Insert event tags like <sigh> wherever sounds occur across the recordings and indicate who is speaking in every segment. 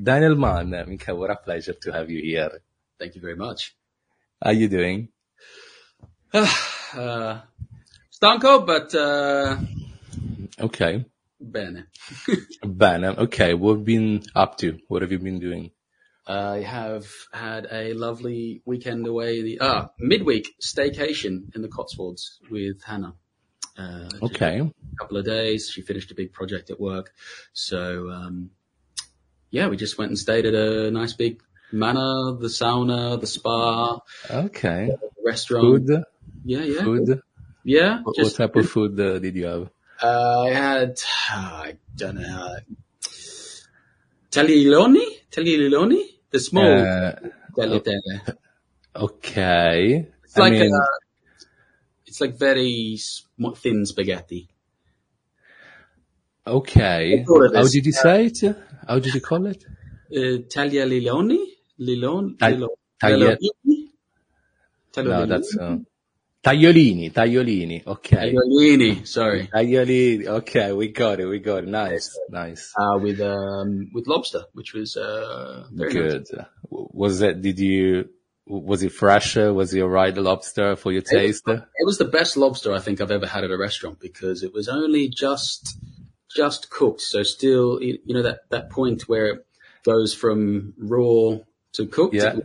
Speaker 1: Daniel Mann, Mika, what a pleasure to have you here.
Speaker 2: Thank you very much.
Speaker 1: How are you doing? <sighs>
Speaker 2: uh, stanco, but uh,
Speaker 1: okay.
Speaker 2: Bene. <laughs>
Speaker 1: bene. Okay. What have you been up to? What have you been doing?
Speaker 2: I have had a lovely weekend away. The ah midweek staycation in the Cotswolds with Hannah.
Speaker 1: Uh, okay.
Speaker 2: A couple of days. She finished a big project at work, so um, yeah, we just went and stayed at a nice big manor, the sauna, the spa.
Speaker 1: Okay.
Speaker 2: The restaurant.
Speaker 1: Food.
Speaker 2: Yeah, yeah.
Speaker 1: Food.
Speaker 2: Yeah.
Speaker 1: What, what type of food uh, did you have?
Speaker 2: Uh, I had I don't know. Tagliolini, tagliolini, the small
Speaker 1: Uh,
Speaker 2: tagliatelle.
Speaker 1: okay.
Speaker 2: It's
Speaker 1: I
Speaker 2: like
Speaker 1: mean,
Speaker 2: uh, it's like very thin spaghetti.
Speaker 1: Okay.
Speaker 2: I thought of
Speaker 1: How did you say it? How did you call it?
Speaker 2: Uh, tagliolini, lilon,
Speaker 1: Tag-
Speaker 2: tagliolini?
Speaker 1: No,
Speaker 2: Tagliolini?
Speaker 1: that's uh, tagliolini. Tagliolini. Okay.
Speaker 2: tagliolini. Sorry,
Speaker 1: Tagliolini. Okay, we got it. We got it. Nice. Nice.
Speaker 2: uh, with um with lobster, which was uh very nice.
Speaker 1: Good. Was it? Did you? Was it fresh? Was it alright? The lobster for your taste?
Speaker 2: It was the best lobster I think I've ever had at a restaurant because it was only just just cooked. So still, you know that that point where it goes from raw to cooked.
Speaker 1: Yeah.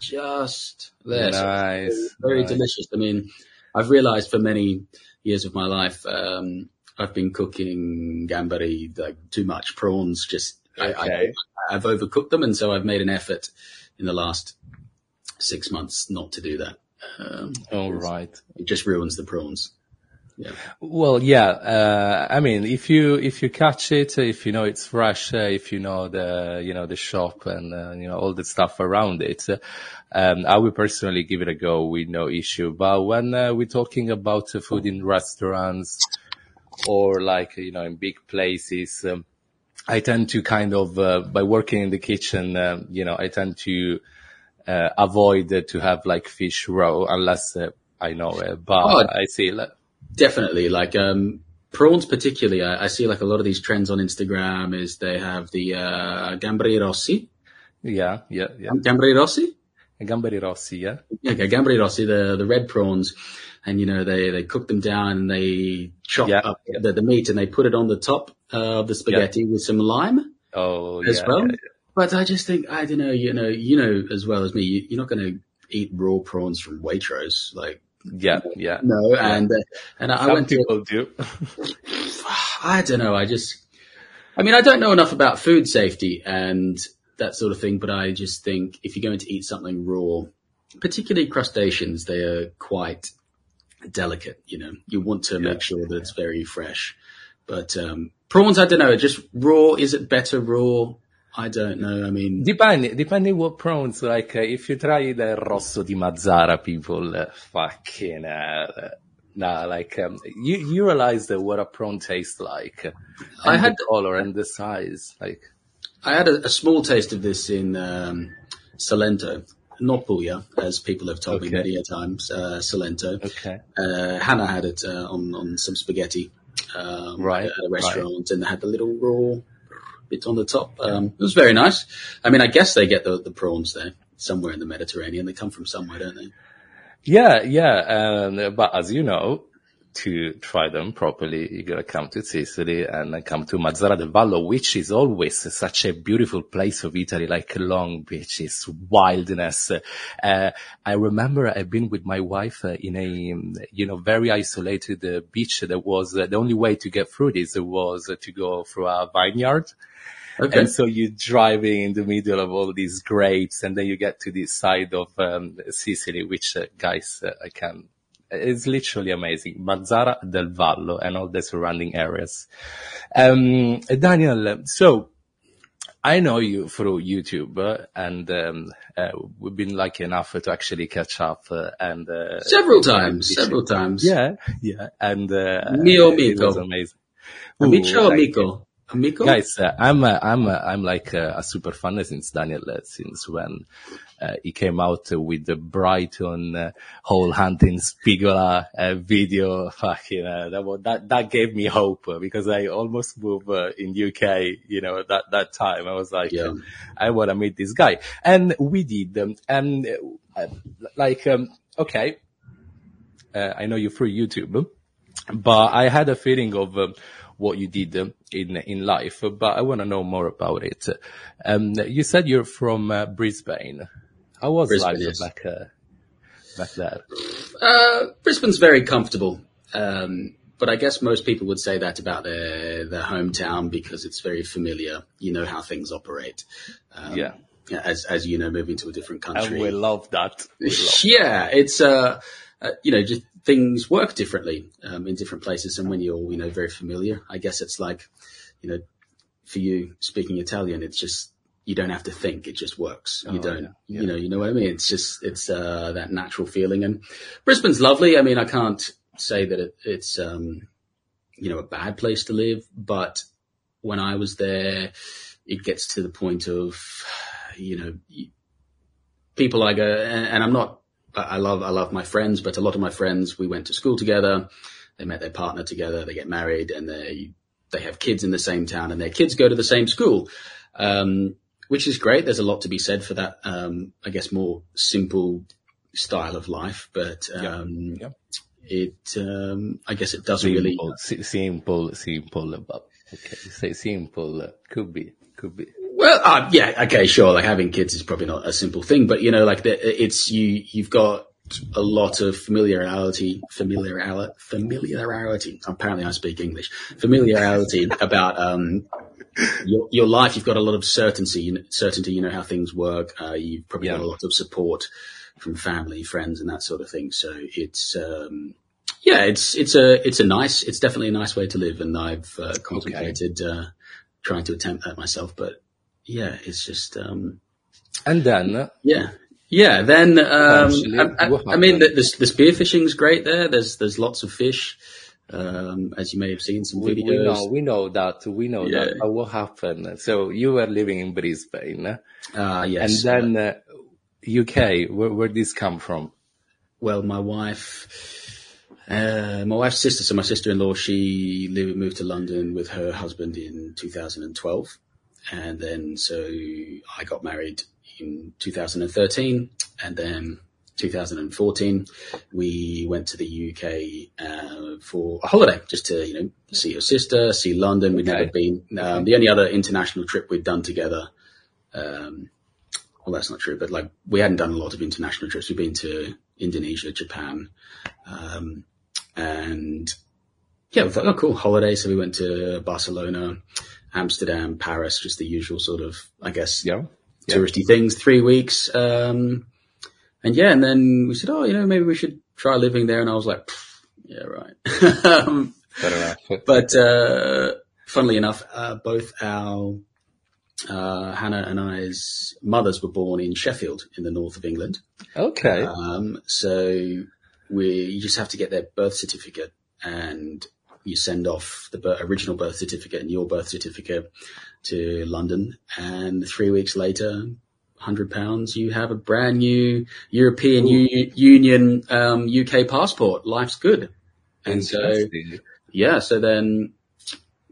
Speaker 2: Just there. So
Speaker 1: Nice.
Speaker 2: very
Speaker 1: nice.
Speaker 2: delicious. I mean, I've realized for many years of my life, um, I've been cooking gambari like too much prawns. Just I, I, I've overcooked them, and so I've made an effort in the last six months not to do that. Um,
Speaker 1: All right.
Speaker 2: it just ruins the prawns.
Speaker 1: Well, yeah. Uh, I mean, if you if you catch it, if you know it's fresh, uh, if you know the you know the shop and uh, you know all the stuff around it, uh, um, I would personally give it a go with no issue. But when uh, we're talking about uh, food in restaurants or like you know in big places, um, I tend to kind of uh, by working in the kitchen, you know, I tend to uh, avoid uh, to have like fish raw unless uh, I know it. But
Speaker 2: Oh,
Speaker 1: I see. Like,
Speaker 2: Definitely, like um, prawns, particularly. I, I see like a lot of these trends on Instagram. Is they have the uh, gambari rossi,
Speaker 1: Yeah, yeah, yeah.
Speaker 2: gambari rossi,
Speaker 1: Gamberi rossi, yeah.
Speaker 2: okay, gambari rossi, the the red prawns, and you know they they cook them down and they chop
Speaker 1: Yeah,
Speaker 2: up the, the meat and they put it on the top of the spaghetti with some lime
Speaker 1: Oh,
Speaker 2: as
Speaker 1: yeah,
Speaker 2: well.
Speaker 1: yeah,
Speaker 2: But I just think I don't know, you know, you know as well as me, you, you're not going to eat raw prawns from Waitrose, like
Speaker 1: yeah, yeah.
Speaker 2: no, and uh, and I
Speaker 1: Some
Speaker 2: went to
Speaker 1: people do. <sighs>
Speaker 2: I don't know. I just, I mean, I don't know enough about food safety and that sort of thing, but I just think if you're going to eat something raw, particularly crustaceans, they are quite delicate. You know, you want to make sure that it's very fresh. But um, prawns, I don't know. Just raw. Is it better raw? I don't know. I mean,
Speaker 1: Depending, depending what prawns, like, uh, if you try the rosso di Mazara, people, uh, fucking, uh, nah, like, um, you, you realize that what a prawn tastes like.
Speaker 2: I had-
Speaker 1: the color and the size, like,
Speaker 2: I had a, a small taste of this in um, Salento, not Puglia, as people have told me
Speaker 1: Okay.
Speaker 2: many a times. Uh, Salento.
Speaker 1: okay.
Speaker 2: uh, Hannah had it uh, on on some spaghetti um,
Speaker 1: Right,
Speaker 2: at a restaurant, and they had the little raw bit on the top. Um, it was very nice. I mean, I guess they get the, the prawns there somewhere in the Mediterranean. They come from somewhere, don't they?
Speaker 1: Yeah, yeah, um, but as you know, to try them properly, you gotta come to Sicily and then come to Mazara del Vallo, which is always such a beautiful place of Italy, like long beaches, wildness. Uh, I remember I've been with my wife uh, in a, you know, very isolated uh, beach that was, uh, the only way to get through this was uh, to go through a vineyard.
Speaker 2: Okay.
Speaker 1: And so you're driving in the middle of all these grapes and then you get to this side of um, Sicily, which uh, guys, uh, I can, it's literally amazing. Mazara del Vallo and all the surrounding areas. Um, Daniel, so I know you through YouTube uh, and um, uh, we've been lucky enough to actually catch up uh, and uh,
Speaker 2: several times, several times.
Speaker 1: yeah, yeah, and uh,
Speaker 2: Mio
Speaker 1: it was amazing. Ooh,
Speaker 2: Amico,
Speaker 1: thank
Speaker 2: amico. Amico?
Speaker 1: Guys, uh, I'm uh, I'm uh, I'm like uh, a super fan since Daniel uh, since when he came out with the Brighton uh, whole hunting Spigola uh, video. <laughs> Fucking uh, that that that gave me hope uh, because I almost moved uh, in UK. You know that that time I was like,
Speaker 2: Yeah.
Speaker 1: I want to meet this guy, and we did. Um, and uh, like, um, okay, uh, I know you through YouTube, but I had a feeling of um, what you did um, in in life. But I want to know more about it. Um, you said you're from uh, Brisbane. How was
Speaker 2: Brisbane,
Speaker 1: life
Speaker 2: yes.
Speaker 1: back uh, back there?
Speaker 2: Uh, Brisbane's very comfortable. Um, but I guess most people would say that about their, their hometown because it's very familiar. You know how things operate. Um,
Speaker 1: yeah,
Speaker 2: As, as you know, moving to a different country.
Speaker 1: and we love that. We love- <laughs>
Speaker 2: yeah, it's uh, uh, you know, just things work differently um, in different places, and when you're you know very familiar, I guess it's like you know, for you speaking Italian, it's just you don't have to think; it just works. you
Speaker 1: Oh,
Speaker 2: don't,
Speaker 1: yeah, yeah.
Speaker 2: you know, you know what I mean. It's just it's uh, that natural feeling, and Brisbane's lovely. I mean, I can't say that it, it's um, you know a bad place to live, but when I was there, it gets to the point of you know people I go, and, and I'm not, I I love, I love my friends, but a lot of my friends, we went to school together. They met their partner together. They get married and they, they have kids in the same town and their kids go to the same school. Um, which is great. There's a lot to be said for that. Um, I guess more simple style of life, but, um,
Speaker 1: Yeah.
Speaker 2: it, um, I guess it doesn't really,
Speaker 1: Simple, si- simple, simple, but okay, say simple. Uh, could be, could be.
Speaker 2: Well, uh, yeah, okay, sure. Like having kids is probably not a simple thing, but you know, like the, it's you. You've got a lot of familiarity, familiarity, familiarity. Apparently, I speak English. Familiarity about um, your, your life. You've got a lot of certainty. you know- Certainty. You know how things work. Uh, you've probably got a lot of support from family, friends, and that sort of thing. So it's. Um, yeah, it's it's a it's a nice it's definitely a nice way to live, and I've uh, contemplated uh, trying to attempt that myself. But yeah, it's just um,
Speaker 1: And then,
Speaker 2: yeah, yeah. Then um, I, I, I mean, the, the, the spearfishing's great there. There's there's lots of fish, um, as you may have seen some
Speaker 1: we,
Speaker 2: videos.
Speaker 1: we know, we know that, we know
Speaker 2: Yeah.
Speaker 1: that. But what happened? So you were living in Brisbane,
Speaker 2: Ah,
Speaker 1: and
Speaker 2: yes.
Speaker 1: And then uh, UK. Where where this come from?
Speaker 2: well, my wife, uh, my wife's sister, so my sister-in-law, she lived, moved to London with her husband in 2012. And then, so I got married in 2013 and then 2014, we went to the UK, uh, for a holiday, just to, you know, see your sister, see London. We'd never been, um, the only other international trip we'd done together, um, well, that's not true, but like we hadn't done a lot of international trips. We've been to Indonesia, Japan, um, and yeah, we thought, oh, cool, holiday. So we went to Barcelona, Amsterdam, Paris, just the usual sort of, I guess,
Speaker 1: Yeah. Yeah.
Speaker 2: touristy things. Three weeks, um, and yeah, and then we said, oh, you know, maybe we should try living there. And I was like, yeah, right. <laughs> um, but uh, funnily enough, uh, both our uh, Hannah and I's mothers were born in Sheffield, in the north of England.
Speaker 1: Okay.
Speaker 2: Um, so we you just have to get their birth certificate, and you send off the bir- original birth certificate and your birth certificate to London, and three weeks later. Hundred pounds, you have a brand new European U- Union um, UK passport. Life's good, and so yeah, so then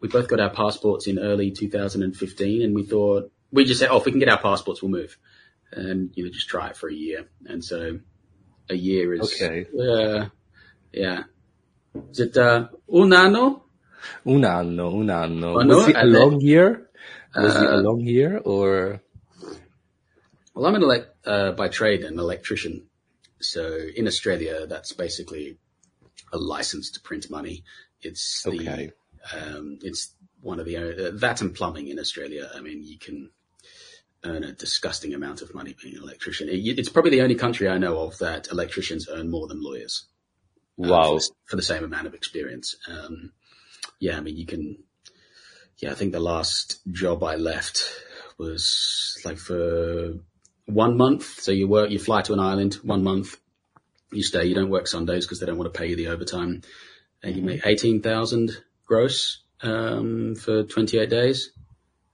Speaker 2: we both got our passports in early 2015 and we thought, we just said, oh, if we can get our passports, we'll move. And, you know, just try it for a year. And so a year is,
Speaker 1: Okay.
Speaker 2: uh, yeah. Is it, uh, un anno?
Speaker 1: Un anno, un anno. Was it a long year? Was it a
Speaker 2: Uh,
Speaker 1: long year or?
Speaker 2: Well, I'm an elect, uh, by trade an electrician. So in Australia, that's basically a license to print money. It's the,
Speaker 1: Okay.
Speaker 2: Um, it's one of the uh, that and plumbing in Australia. I mean, you can earn a disgusting amount of money being an electrician. It, it's probably the only country I know of that electricians earn more than lawyers. uh,
Speaker 1: Wow.
Speaker 2: for, the, for the same amount of experience. Um, yeah, I mean, you can. Yeah, I think the last job I left was like for one month. So you work, you fly to an island one month, you stay, you don't work Sundays because they don't want to pay you the overtime, and you make eighteen thousand gross um, for 28 days.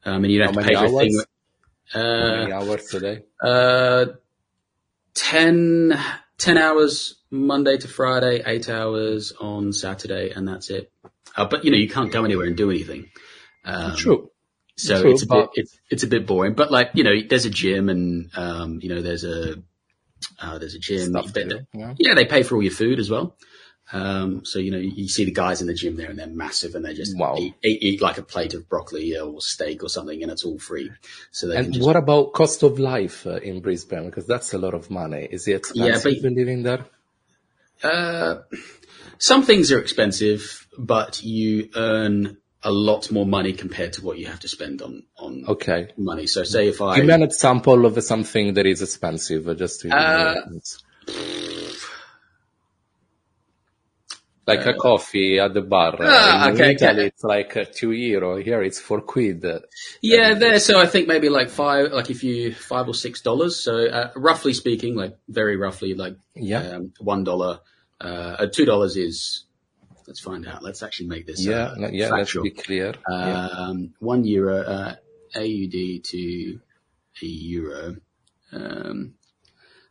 Speaker 2: Um, and you'd have
Speaker 1: How
Speaker 2: to pay for a thing.
Speaker 1: hours? How
Speaker 2: Uh,
Speaker 1: many hours a day?
Speaker 2: uh, 10, 10 hours Monday to Friday, eight hours on Saturday, and that's it. Uh, but you know, you can't go anywhere and do anything. Um,
Speaker 1: True.
Speaker 2: So
Speaker 1: True,
Speaker 2: it's a bit, it's, it's a bit boring, but like, you know, there's a gym and, um, you know, there's a, uh, there's a gym.
Speaker 1: Do, yeah.
Speaker 2: yeah, they pay for all your food as well. Um, so, you know, you, you see the guys in the gym there and they're massive and they just
Speaker 1: Wow.
Speaker 2: eat, eat, eat like a plate of broccoli or steak or something and it's all free. So they
Speaker 1: And
Speaker 2: just,
Speaker 1: what about cost of life uh, in Brisbane? Because that's a lot of money. Is it
Speaker 2: Yeah,
Speaker 1: expensive
Speaker 2: but-
Speaker 1: living there?
Speaker 2: uh, some things are expensive, but you earn a lot more money compared to what you have to spend on, on
Speaker 1: Okay.
Speaker 2: money. So say if I,
Speaker 1: Give me an example of something that is expensive, uh, just to
Speaker 2: Uh,
Speaker 1: like a coffee at the bar. Uh,
Speaker 2: Ah,
Speaker 1: in
Speaker 2: okay,
Speaker 1: Italy,
Speaker 2: okay.
Speaker 1: it's like uh, two euro. Here, it's four quid. Uh,
Speaker 2: Yeah, there. So I think maybe like five, like if you five or six dollars. So uh, roughly speaking, like very roughly, like
Speaker 1: Yeah.
Speaker 2: um, one dollar, uh, uh, two dollars is. Let's find out. Let's actually make this.
Speaker 1: Yeah,
Speaker 2: uh,
Speaker 1: yeah, let's
Speaker 2: factual.
Speaker 1: be clear. yeah.
Speaker 2: Um, one euro, uh, AUD to a euro. Um,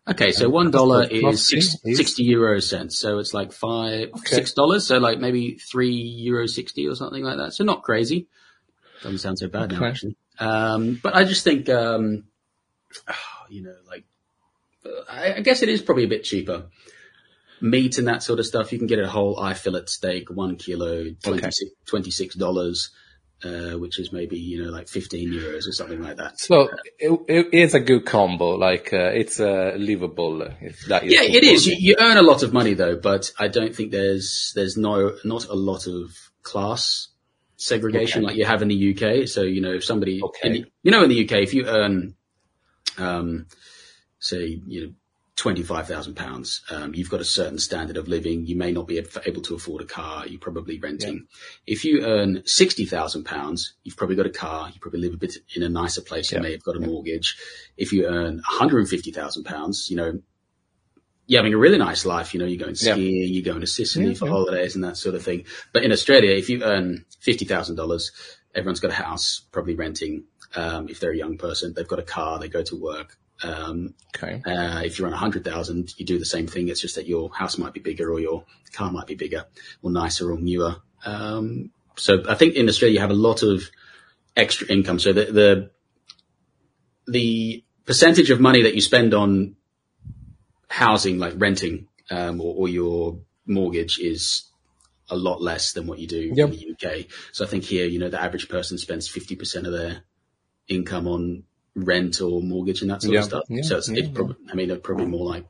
Speaker 2: okay, so one dollar
Speaker 1: Cost of coffee
Speaker 2: is six, 60 euro cents. So it's like five,
Speaker 1: Okay.
Speaker 2: six dollars. So like maybe three euro 60 or something like that. So not crazy. Doesn't sound so bad now, actually. Um, but I just think, um, <sighs> you know, like, uh, I, I guess it is probably a bit cheaper. Meat and that sort of stuff, you can get a whole eye fillet steak, one kilo, 26 $26, uh, which is maybe, you know, like 15 euros or something like that.
Speaker 1: So it, it is a good combo. Like uh, it's uh, livable. If that is
Speaker 2: Yeah, it is. You, you earn a lot of money though, but I don't think there's, there's no, not a lot of class segregation
Speaker 1: Okay.
Speaker 2: like you have in the UK. So, you know, if somebody,
Speaker 1: Okay.
Speaker 2: in you know, in the UK, if you earn, um, say, you know, twenty-five thousand pounds. Um, you've got a certain standard of living. You may not be able to afford a car. You're probably renting. If you earn sixty thousand pounds, you've probably got a car. You probably live a bit in a nicer place. You
Speaker 1: Yeah.
Speaker 2: may have got a mortgage. If you earn one hundred and fifty thousand pounds, you know. You're having a really nice life, you know, you're going
Speaker 1: Yeah.
Speaker 2: skiing, you're going to Sicily
Speaker 1: Yeah,
Speaker 2: for
Speaker 1: yeah.
Speaker 2: holidays and that sort of thing. But in Australia, if you earn $50,000, everyone's got a house, probably renting. Um, if they're a young person, they've got a car, they go to work. Um,
Speaker 1: Okay.
Speaker 2: uh, if you're on a hundred thousand, you do the same thing. It's just that your house might be bigger or your car might be bigger or nicer or newer. Um, so I think in Australia you have a lot of extra income. So the, the, the percentage of money that you spend on housing, like renting, um, or, or your mortgage is a lot less than what you do
Speaker 1: Yep.
Speaker 2: in the UK. So I think here, you know, the average person spends 50% of their income on rent or mortgage and that sort
Speaker 1: Yeah,
Speaker 2: of stuff.
Speaker 1: yeah,
Speaker 2: so it's,
Speaker 1: yeah,
Speaker 2: it's probably, I mean, they're probably more like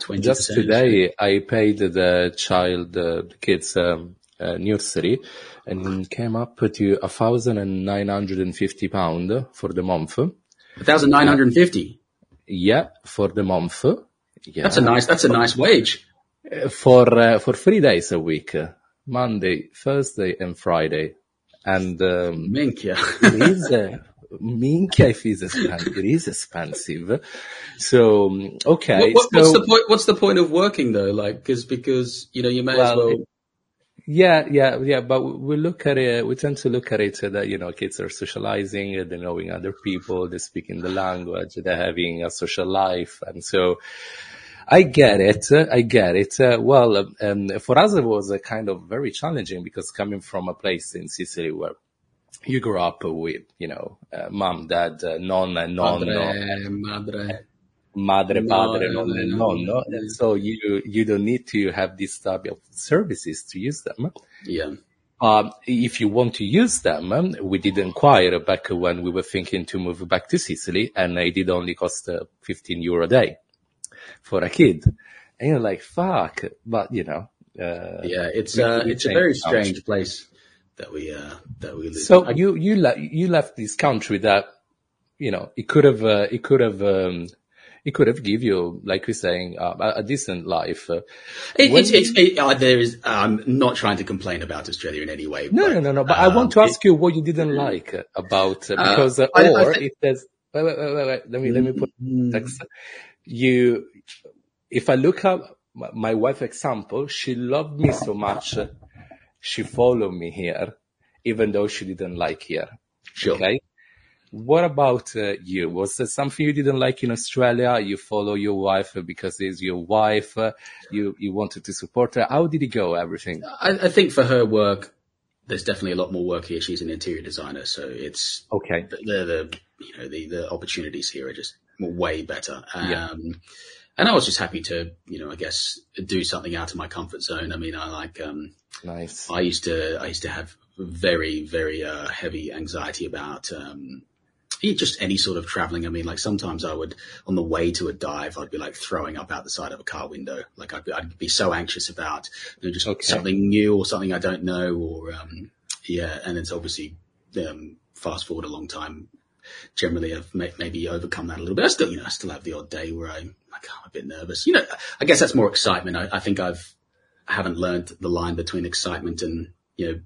Speaker 2: 20%.
Speaker 1: Just today, I paid the child, uh, the kids, um, uh, nursery, and came up to a thousand and nine hundred and fifty pound for the month.
Speaker 2: 1,950.
Speaker 1: Yeah, for the month. Yeah,
Speaker 2: That's a nice, that's a nice wage.
Speaker 1: for uh, for three days a week, uh, Monday, Thursday, and Friday, and um,
Speaker 2: Mink, yeah.
Speaker 1: uh, <laughs> minchia if it's expensive. It is expensive. So okay,
Speaker 2: What, what, what's the point? What's the point of working though? Like, because because you know you may as
Speaker 1: Well,
Speaker 2: well.
Speaker 1: it- yeah, yeah, yeah. But we look at it. We tend to look at it uh, that you know kids are socializing, they're knowing other people, they're speaking the language, they're having a social life, and so. I get it. I get it. Uh, well, um, for us, it was uh, kind of very challenging because coming from a place in Sicily where you grew up with, you know, uh, mom, dad, uh, nonna, nonno,
Speaker 2: madre.
Speaker 1: madre, padre,
Speaker 2: no,
Speaker 1: nonno,
Speaker 2: no,
Speaker 1: nonno.
Speaker 2: no.
Speaker 1: So you, you don't need to have this type of services to use them.
Speaker 2: Yeah.
Speaker 1: Um, if you want to use them, um, we did inquire back when we were thinking to move back to Sicily and it did only cost uh, 15 euro a day for a kid. And you're like, fuck, but you know, uh,
Speaker 2: Yeah. It's uh, it's a very strange place that we uh that we live.
Speaker 1: So
Speaker 2: in.
Speaker 1: You, you, le- you left this country that, you know, it could have, uh, it could have, um, it could have give you, like we're saying, uh, a, decent life. Uh,
Speaker 2: It,
Speaker 1: When
Speaker 2: it's, it's, it, uh, there is, I'm not trying to complain about Australia in any way.
Speaker 1: No,
Speaker 2: but,
Speaker 1: no, no, no. But I want to
Speaker 2: um,
Speaker 1: ask you what you didn't like uh, about uh, because, uh,
Speaker 2: I- I
Speaker 1: or if there's wait, wait, wait, wait, wait. Let me let me put
Speaker 2: Mm,
Speaker 1: text. You, if I look up my, my wife example, she loved me so much. She followed me here, even though she didn't like here.
Speaker 2: Sure.
Speaker 1: Okay. What about uh, you? Was there something you didn't like in Australia? You follow your wife because it's your wife. Uh, you you wanted to support her. How did it go? Everything.
Speaker 2: I, I think for her work, there's definitely a lot more work here. She's an interior designer, so it's
Speaker 1: Okay.
Speaker 2: the the, the you know the the opportunities here are just way better. Um,
Speaker 1: Yeah.
Speaker 2: And I was just happy to you know I guess do something out of my comfort zone. I mean I like um,
Speaker 1: Nice.
Speaker 2: I used to I used to have very very uh, heavy anxiety about um, just any sort of traveling. I mean, like sometimes I would on the way to a dive, I'd be like throwing up out the side of a car window. Like I'd be, I'd be so anxious about you know, just
Speaker 1: Okay.
Speaker 2: something new or something I don't know or um, yeah. And it's obviously um, fast forward a long time. Generally, I've may, maybe overcome that a little bit. I still, you know, I still have the odd day where I, like, I'm a bit nervous. You know, I guess that's more excitement. I, I think I've I haven't learned the line between excitement and you know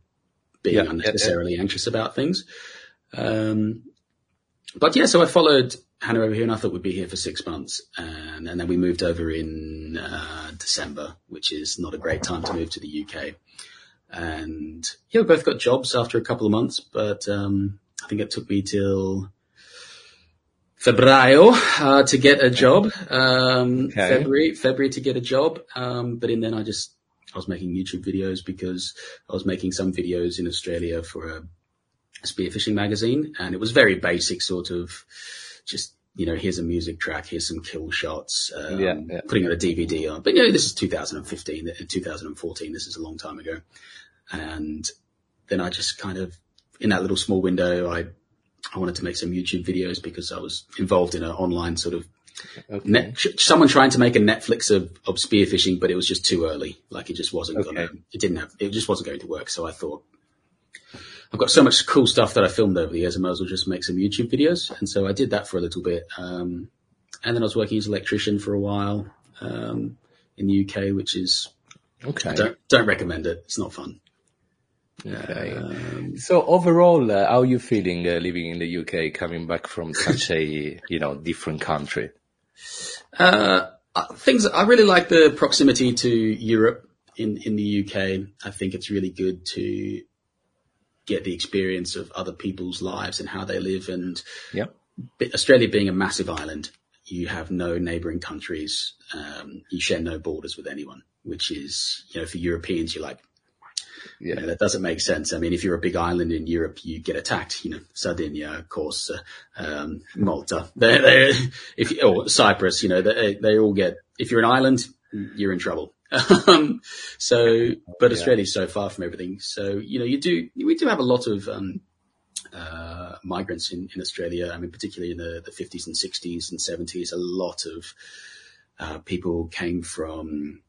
Speaker 2: being
Speaker 1: Yeah, yeah, yeah.
Speaker 2: unnecessarily anxious about things. Um, but yeah, so I followed Hannah over here, and I thought we'd be here for six months, and, and then we moved over in uh, December, which is not a great time to move to the UK. And yeah, we both got jobs after a couple of months, but um, I think it took me till February uh, to get a job. Um,
Speaker 1: Okay.
Speaker 2: February, February to get a job. Um, but in then I just I was making YouTube videos because I was making some videos in Australia for a spearfishing magazine, and it was very basic, sort of just you know here's a music track, here's some kill shots, um,
Speaker 1: Yeah, yeah.
Speaker 2: putting on a DVD on. But you know this is 2015, uh, 2014. This is a long time ago, and then I just kind of in that little small window I. I wanted to make some YouTube videos because I was involved in an online sort of
Speaker 1: Okay.
Speaker 2: net, someone trying to make a Netflix of, of spearfishing, but it was just too early. Like it just wasn't
Speaker 1: Okay.
Speaker 2: gonna, it didn't have, it just wasn't going to work. So I thought, I've got so much cool stuff that I filmed over the years, I might as well just make some YouTube videos. And so I did that for a little bit. Um, and then I was working as an electrician for a while, um, in the UK, which is,
Speaker 1: Okay.
Speaker 2: don't, don't recommend it. It's not fun.
Speaker 1: Okay.
Speaker 2: Um,
Speaker 1: So overall, uh, how are you feeling uh, living in the UK, coming back from such a <laughs> you know different country?
Speaker 2: Uh, uh, things I really like the proximity to Europe in in the UK. I think it's really good to get the experience of other people's lives and how they live. And
Speaker 1: Yeah.
Speaker 2: Australia being a massive island, you have no neighbouring countries. Um, you share no borders with anyone, which is you know for Europeans you're like. You know,
Speaker 1: Yeah.
Speaker 2: that doesn't make sense. I mean, if you're a big island in Europe, you get attacked. You know, Sardinia, of course, uh, um, Malta, they they if or Cyprus, you know, they, they all get. If you're an island, you're in trouble. <laughs> um, so, but
Speaker 1: Yeah.
Speaker 2: Australia's so far from everything. So, you know, you do we do have a lot of um, uh, migrants in, in Australia. I mean, particularly in the, the 50s and 60s and 70s, a lot of uh, people came from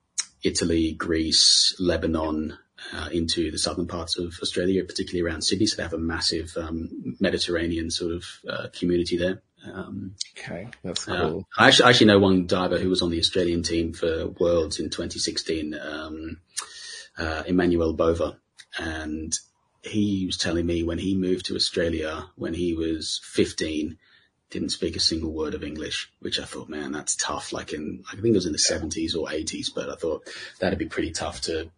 Speaker 2: Italy, Greece, Lebanon, uh, into the southern parts of Australia, particularly around Sydney. So they have a massive um, Mediterranean sort of uh, community there. Um,
Speaker 1: Okay, that's
Speaker 2: uh,
Speaker 1: cool.
Speaker 2: I actually, I actually know one diver who was on the Australian team for Worlds in 2016, um, uh, Emmanuel Bova. And he was telling me when he moved to Australia when he was 15, didn't speak a single word of English, which I thought, man, that's tough. Like in, I think it was in the 70s or 80s, but I thought that'd be pretty tough to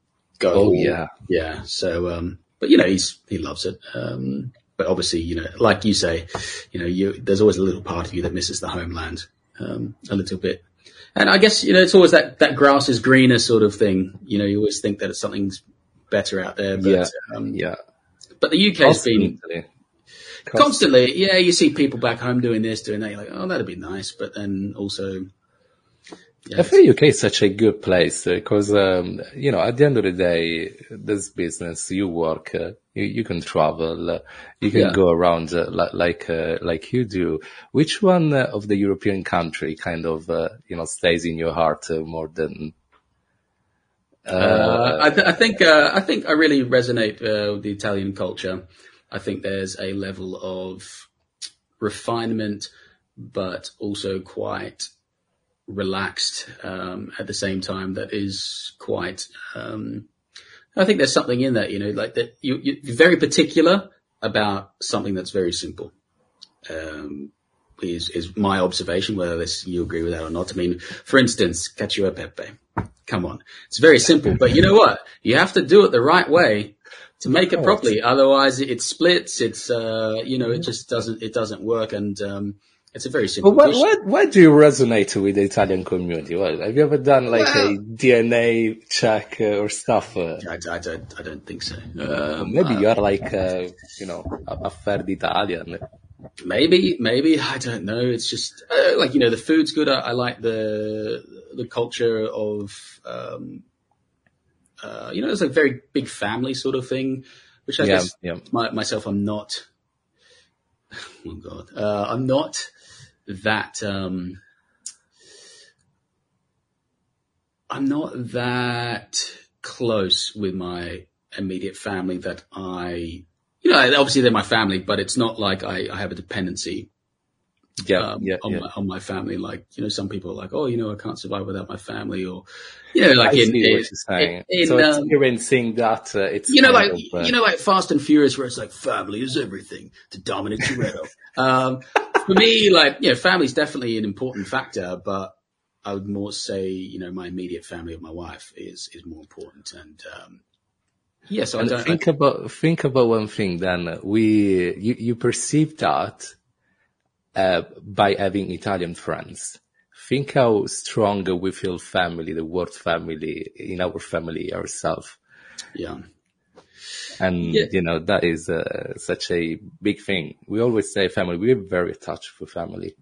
Speaker 2: go.
Speaker 1: Oh yeah,
Speaker 2: yeah. So, um, but you know, he's, he loves it. Um, but obviously, you know, like you say, you know, you, there's always a little part of you that misses the homeland, um, a little bit. And I guess, you know, it's always that, that grass is greener sort of thing. You know, you always think that something's better out there, but,
Speaker 1: Yeah.
Speaker 2: um,
Speaker 1: yeah.
Speaker 2: but the UK has been
Speaker 1: Constantly.
Speaker 2: constantly, yeah, you see people back home doing this, doing that. You're like, oh, that'd be nice. But then also, yeah,
Speaker 1: I feel UK is such a good place because, um, you know, at the end of the day, this business, you work, uh, you, you can travel, uh, you can
Speaker 2: Yeah.
Speaker 1: go around uh, li- like, uh, like you do. Which one uh, of the European country kind of, uh, you know, stays in your heart uh, more than,
Speaker 2: Uh, I, th- I think uh, I think I really resonate uh, with the Italian culture. I think there's a level of refinement, but also quite relaxed um, at the same time. That is quite. Um, I think there's something in that, you know, like that. You, you're very particular about something that's very simple. Um, is is my observation. Whether this you agree with that or not. I mean, for instance, cacio pepe. Come on, it's very simple, but you know what? You have to do it the right way to make it properly. Otherwise, it splits. It's uh, you know, it just doesn't it doesn't work, and um, it's a very simple.
Speaker 1: But why, why, do you resonate with the Italian community? Have you ever done like well, a DNA check uh, or stuff? Uh,
Speaker 2: I, I, don't. I don't think so.
Speaker 1: Um, maybe you're like uh, you know a, a third Italian.
Speaker 2: Maybe, maybe I don't know. It's just uh, like you know the food's good. I, I like the the culture of um, uh, you know, it's a very big family sort of thing, which I yeah, guess yeah. My, myself, I'm not. <sighs> Oh God, uh, I'm not that. Um, I'm not that close with my immediate family that I, you know, obviously they're my family, but it's not like I, I have a dependency yeah, um, yeah, on, yeah. My, on my family. Like, you know, some people are like, oh, you know, I can't survive without my family or, you know, like I in, in,
Speaker 1: in, in, so um, experiencing that, uh, it's,
Speaker 2: you know, like, of, uh, you know, like Fast and Furious where it's like family is everything to Dominic Toretto. <laughs> um, for me, like, you know, family is definitely an important factor, but I would more say, you know, my immediate family of my wife is, is more important. And, um, Yes,
Speaker 1: yeah, so think I, about think about one thing. Then we you, you perceive that uh, by having Italian friends. Think how strong we feel family, the word family in our family ourselves.
Speaker 2: Yeah.
Speaker 1: And, yeah. you know, that is uh, such a big thing. We always say family. We're very attached for family.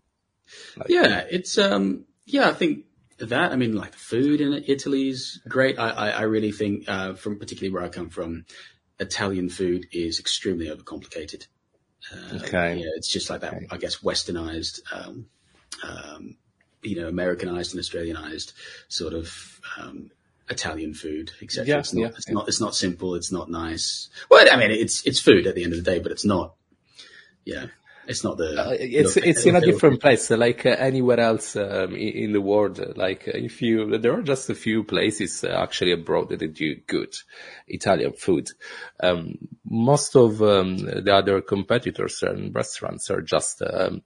Speaker 2: Like, yeah, it's, um, yeah, I think that, I mean, like the food in Italy is great. I, I, I really think, uh, from particularly where I come from, Italian food is extremely overcomplicated.
Speaker 1: Uh, okay.
Speaker 2: Yeah, it's just like that, okay. I guess, westernized, um, um, you know, Americanized and Australianized sort of, um, Italian food, etc. Yeah, it's not, yeah, it's not, it's not simple. It's not nice. Well, I mean, it's, it's food at the end of the day, but it's not, yeah, it's not the.
Speaker 1: Uh, it's it's in a different place, like uh, anywhere else um, in, the world. Like uh, if you, there are just a few places uh, actually abroad that do good Italian food. Um, most of um, the other competitors and restaurants are just, um,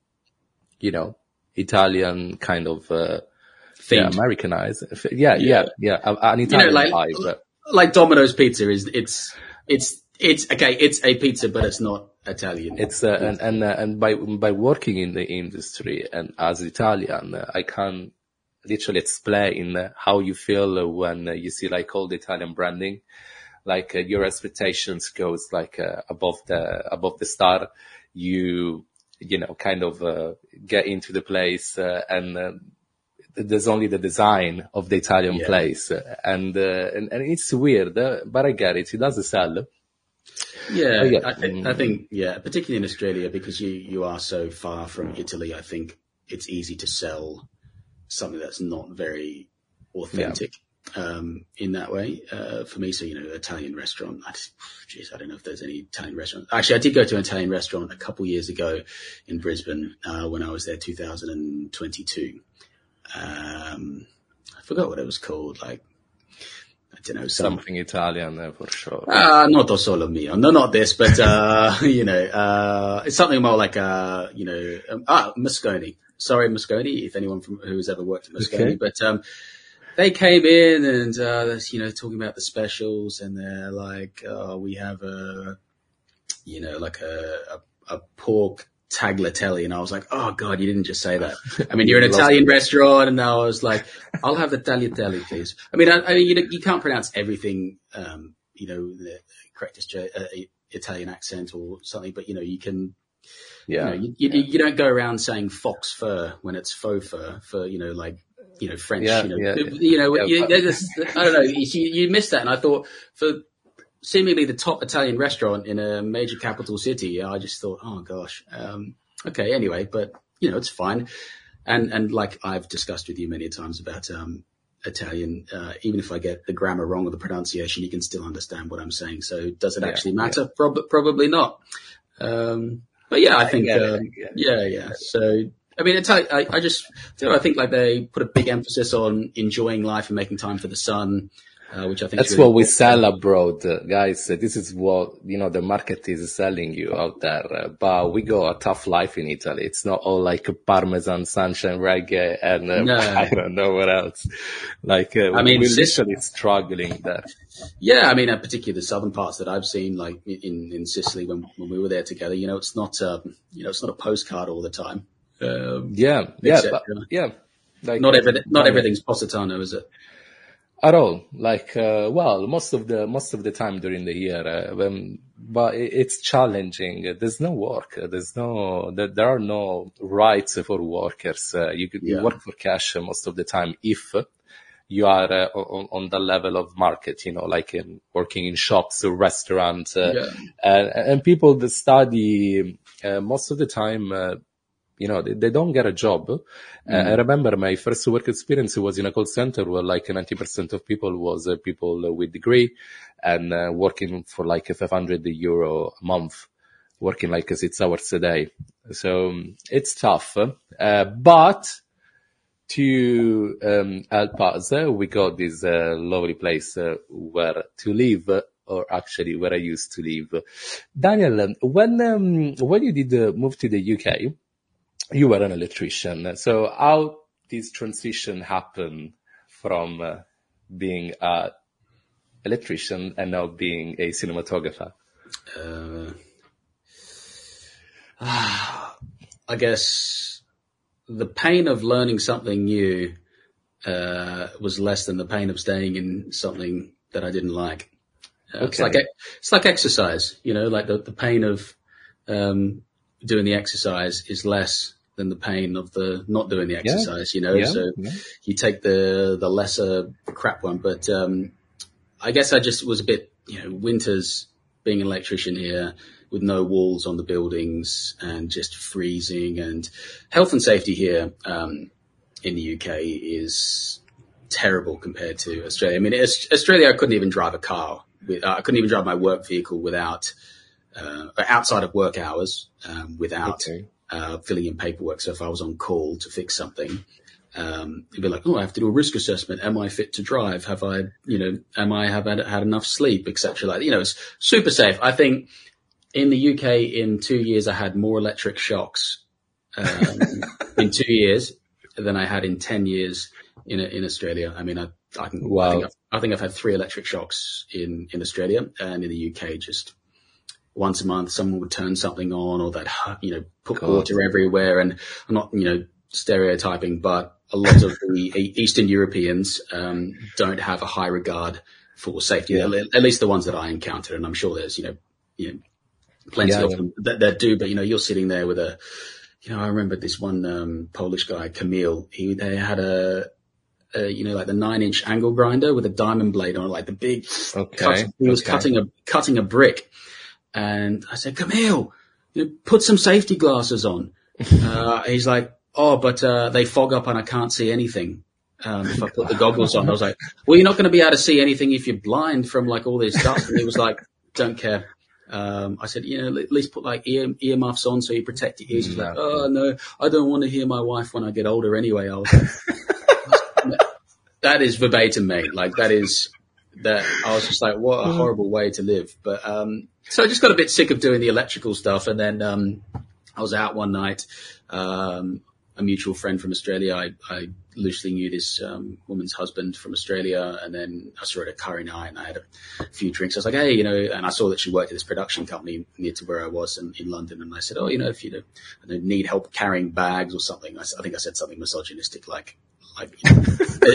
Speaker 1: you know, Italian kind of. Uh, yeah, Americanized. Yeah, yeah, yeah. yeah. An Italian you know, like, pie, but...
Speaker 2: like Domino's pizza is, it's, it's, it's okay. It's a pizza, but it's not Italian.
Speaker 1: It's uh, and and uh, and by by working in the industry and as Italian, uh, I can literally explain how you feel when you see like all the Italian branding, like uh, your expectations goes like uh, above the above the star. You you know kind of uh, get into the place and there's only the design of the Italian yeah. place, and, uh, and and it's weird, uh, but I get it. It does sell.
Speaker 2: Yeah, yeah. I, think, I think, yeah, particularly in Australia, because you, you are so far from Italy, I think it's easy to sell something that's not very authentic. Yeah. Um, in that way, uh, for me, so, you know, Italian restaurant, I just, geez, I don't know if there's any Italian restaurant. Actually, I did go to an Italian restaurant a couple years ago in Brisbane, uh, when I was there, 2022. Um, I forgot what it was called, like I don't know,
Speaker 1: some, something Italian there for sure.
Speaker 2: Uh, not solo mio. No, not this, but, uh, <laughs> you know, uh, it's something more like, uh, you know, um, ah, Mosconi. Sorry, Mosconi, if anyone from who's ever worked at Mosconi, okay. but, um, they came in and, uh, you know, talking about the specials and they're like, oh, we have a, you know, like a, a, a pork tagliatelle. And I was like, oh God, you didn't just say that. <laughs> I mean, you're an Italian restaurant. And I was like, I'll have the tagliatelle, please. I mean, I, I mean, you, you can't pronounce everything, um, you know, the correct uh, Italian accent or something, but you know, you can, yeah, you, know, you, you, you, don't go around saying fox fur when it's faux fur for, you know, like, you know, French, yeah, you know, yeah, you know, yeah, I don't know, you, you missed that. And I thought for, seemingly the top Italian restaurant in a major capital city. I just thought, oh gosh, um, okay, anyway, but you know, it's fine. And, and like I've discussed with you many times about, um, Italian, uh, even if I get the grammar wrong or the pronunciation, you can still understand what I'm saying. So does it yeah, actually matter? Yeah. Prob- probably not. Um, but yeah, I think, I um, yeah, yeah. So, I mean, Italian, I, I just, you know, I think like they put a big emphasis on enjoying life and making time for the sun uh, which I think
Speaker 1: that's
Speaker 2: really
Speaker 1: what we sell abroad, uh, guys. this is what you know the market is selling you out there. Uh, but we go a tough life in Italy. It's not all like Parmesan, sunshine, reggae, and uh, no. <laughs> I don't know what else. Like uh, I mean, we're literally struggling there.
Speaker 2: Yeah, I mean, particularly the southern parts that I've seen, like in in Sicily when when we were there together. You know, it's not um, you know it's not a postcard all the time.
Speaker 1: Um, yeah, yeah, but, yeah.
Speaker 2: Like, not everything, not everything's Positano, is it?
Speaker 1: At all, like uh, well, most of the most of the time during the year, uh, when, but it's challenging. There's no work. There's no there, there are no rights for workers. Uh, you, yeah. you work for cash most of the time if you are uh, on, on the level of market, you know, like in working in shops or restaurants, uh, yeah. and, and people that study uh, most of the time you know, they, they don't get a job. Mm. Uh, I remember my first work experience was in a call center where like 90% of people was uh, people with degree and uh, working for like 500 euro a month, working like six hours a day. So um, it's tough, uh, but to um, help us, uh, we got this uh, lovely place where to live or actually where I used to live. Daniel, when um, when you did move to the UK, you were an electrician. So how this transition happen from uh, being a electrician and now being a cinematographer? Uh, <sighs>
Speaker 2: I guess the pain of learning something new uh, was less than the pain of staying in something that I didn't like. Uh, okay. It's like it's like exercise, you know, like the, the pain of um, doing the exercise is less than the pain of the not doing the exercise, yeah. you know. Yeah. So yeah. you take the the lesser crap one. But um, I guess I just was a bit, you know, winters being an electrician here with no walls on the buildings and just freezing and health and safety here um, in the UK is terrible compared to Australia. I mean, Australia, I couldn't even drive a car. With, uh, I couldn't even drive my work vehicle without uh, outside of work hours um, without okay uh, filling in paperwork. So if I was on call to fix something, um, it'd be like, oh, I have to do a risk assessment. Am I fit to drive? Have I, you know, am I have had, had enough sleep, etc. Like, you know, it's super safe. I think in the UK in two years, I had more electric shocks um, <laughs> in two years than I had in 10 years in, in Australia. I mean, I, I, can, wow. I, think I've, I think I've had three electric shocks in, in Australia and in the UK, just once a month someone would turn something on or that you know put God. water everywhere and I'm not you know stereotyping but a lot of the <laughs> Eastern Europeans um, don't have a high regard for safety yeah. at least the ones that I encountered and I'm sure there's you know you know plenty yeah, of them that, that do but you know you're sitting there with a you know I remember this one um, Polish guy Kamil he they had a uh, you know, like the nine inch angle grinder with a diamond blade on it, like the big, okay. Cut, he was okay. cutting a, cutting a brick and I said, Kamil, you put some safety glasses on. <laughs> Uh, he's like, oh, but, uh, they fog up and I can't see anything. Um, if I put the goggles on, I was like, well, you're not going to be able to see anything if you're blind from like all this stuff. And he was like, don't care. Um, I said, you know, at least put like ear, ear muffs on so you protect your ears. He's like, oh no, I don't want to hear my wife when I get older anyway. I was like, that is verbatim, mate. Like that is that I was just like, what a horrible way to live. But, um, so I just got a bit sick of doing the electrical stuff. And then, um, I was out one night, um, a mutual friend from Australia. I, I loosely knew this um, woman's husband from Australia, and then I saw her at a curry night, and I had a few drinks. I was like, hey, you know, and I saw that she worked at this production company near to where I was in, in London, and I said, oh, you know, if you know, need help carrying bags or something, I, I think I said something misogynistic like, like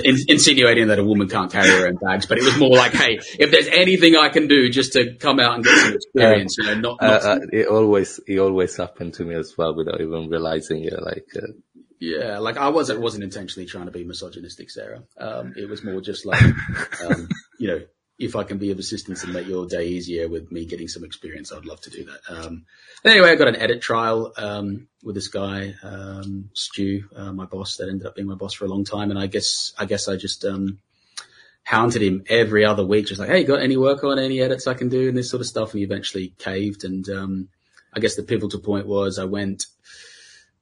Speaker 2: in, insinuating that a woman can't carry her own bags, but it was more like, hey, if there's anything I can do just to come out and get some experience, you know, not. not
Speaker 1: uh, uh, it always it always happened to me as well without even realizing it. Like, uh,
Speaker 2: yeah, like I wasn't wasn't intentionally trying to be misogynistic, Sarah. Um, it was more just like, um, you know, if I can be of assistance and make your day easier with me getting some experience, I'd love to do that. Um, anyway, I got an edit trial um, with this guy, um, Stu, uh, my boss, that ended up being my boss for a long time, and I guess I guess I just um, hounded him every other week, just like, hey, got any work on any edits I can do and this sort of stuff, and he eventually caved. And um, I guess the pivotal point was I went,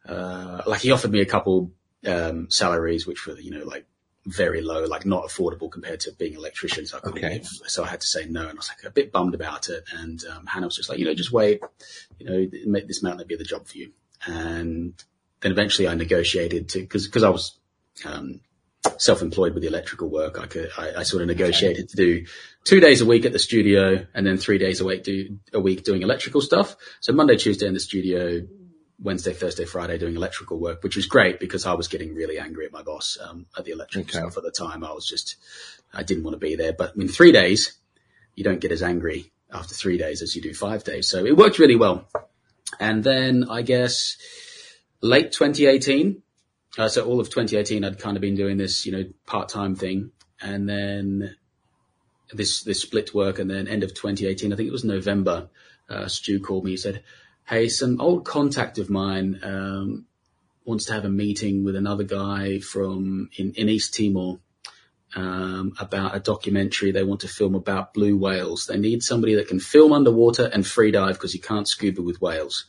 Speaker 2: uh, like he offered me a couple um, salaries, which were you know like very low, like not affordable compared to being electricians. I okay. so I had to say no, and I was like a bit bummed about it. And um, Hannah was just like, you know, just wait, you know, make this might not be the job for you. And then eventually I negotiated to because because I was um, self-employed with the electrical work. I could I, I sort of negotiated okay. to do two days a week at the studio and then three days a week do a week doing electrical stuff. So Monday, Tuesday in the studio, Wednesday, Thursday, Friday doing electrical work, which was great because I was getting really angry at my boss um, at the electrical okay. stuff at the time. I was just, I didn't want to be there. But in three days, you don't get as angry after three days as you do five days. So it worked really well. And then I guess late 2018, uh, so all of 2018, I'd kind of been doing this, you know, part-time thing. And then this, this split work. And then end of 2018, I think it was November, uh, Stu called me. He said, hey, some old contact of mine um, wants to have a meeting with another guy from in, in East Timor um, about a documentary they want to film about blue whales. They need somebody that can film underwater and free dive because you can't scuba with whales.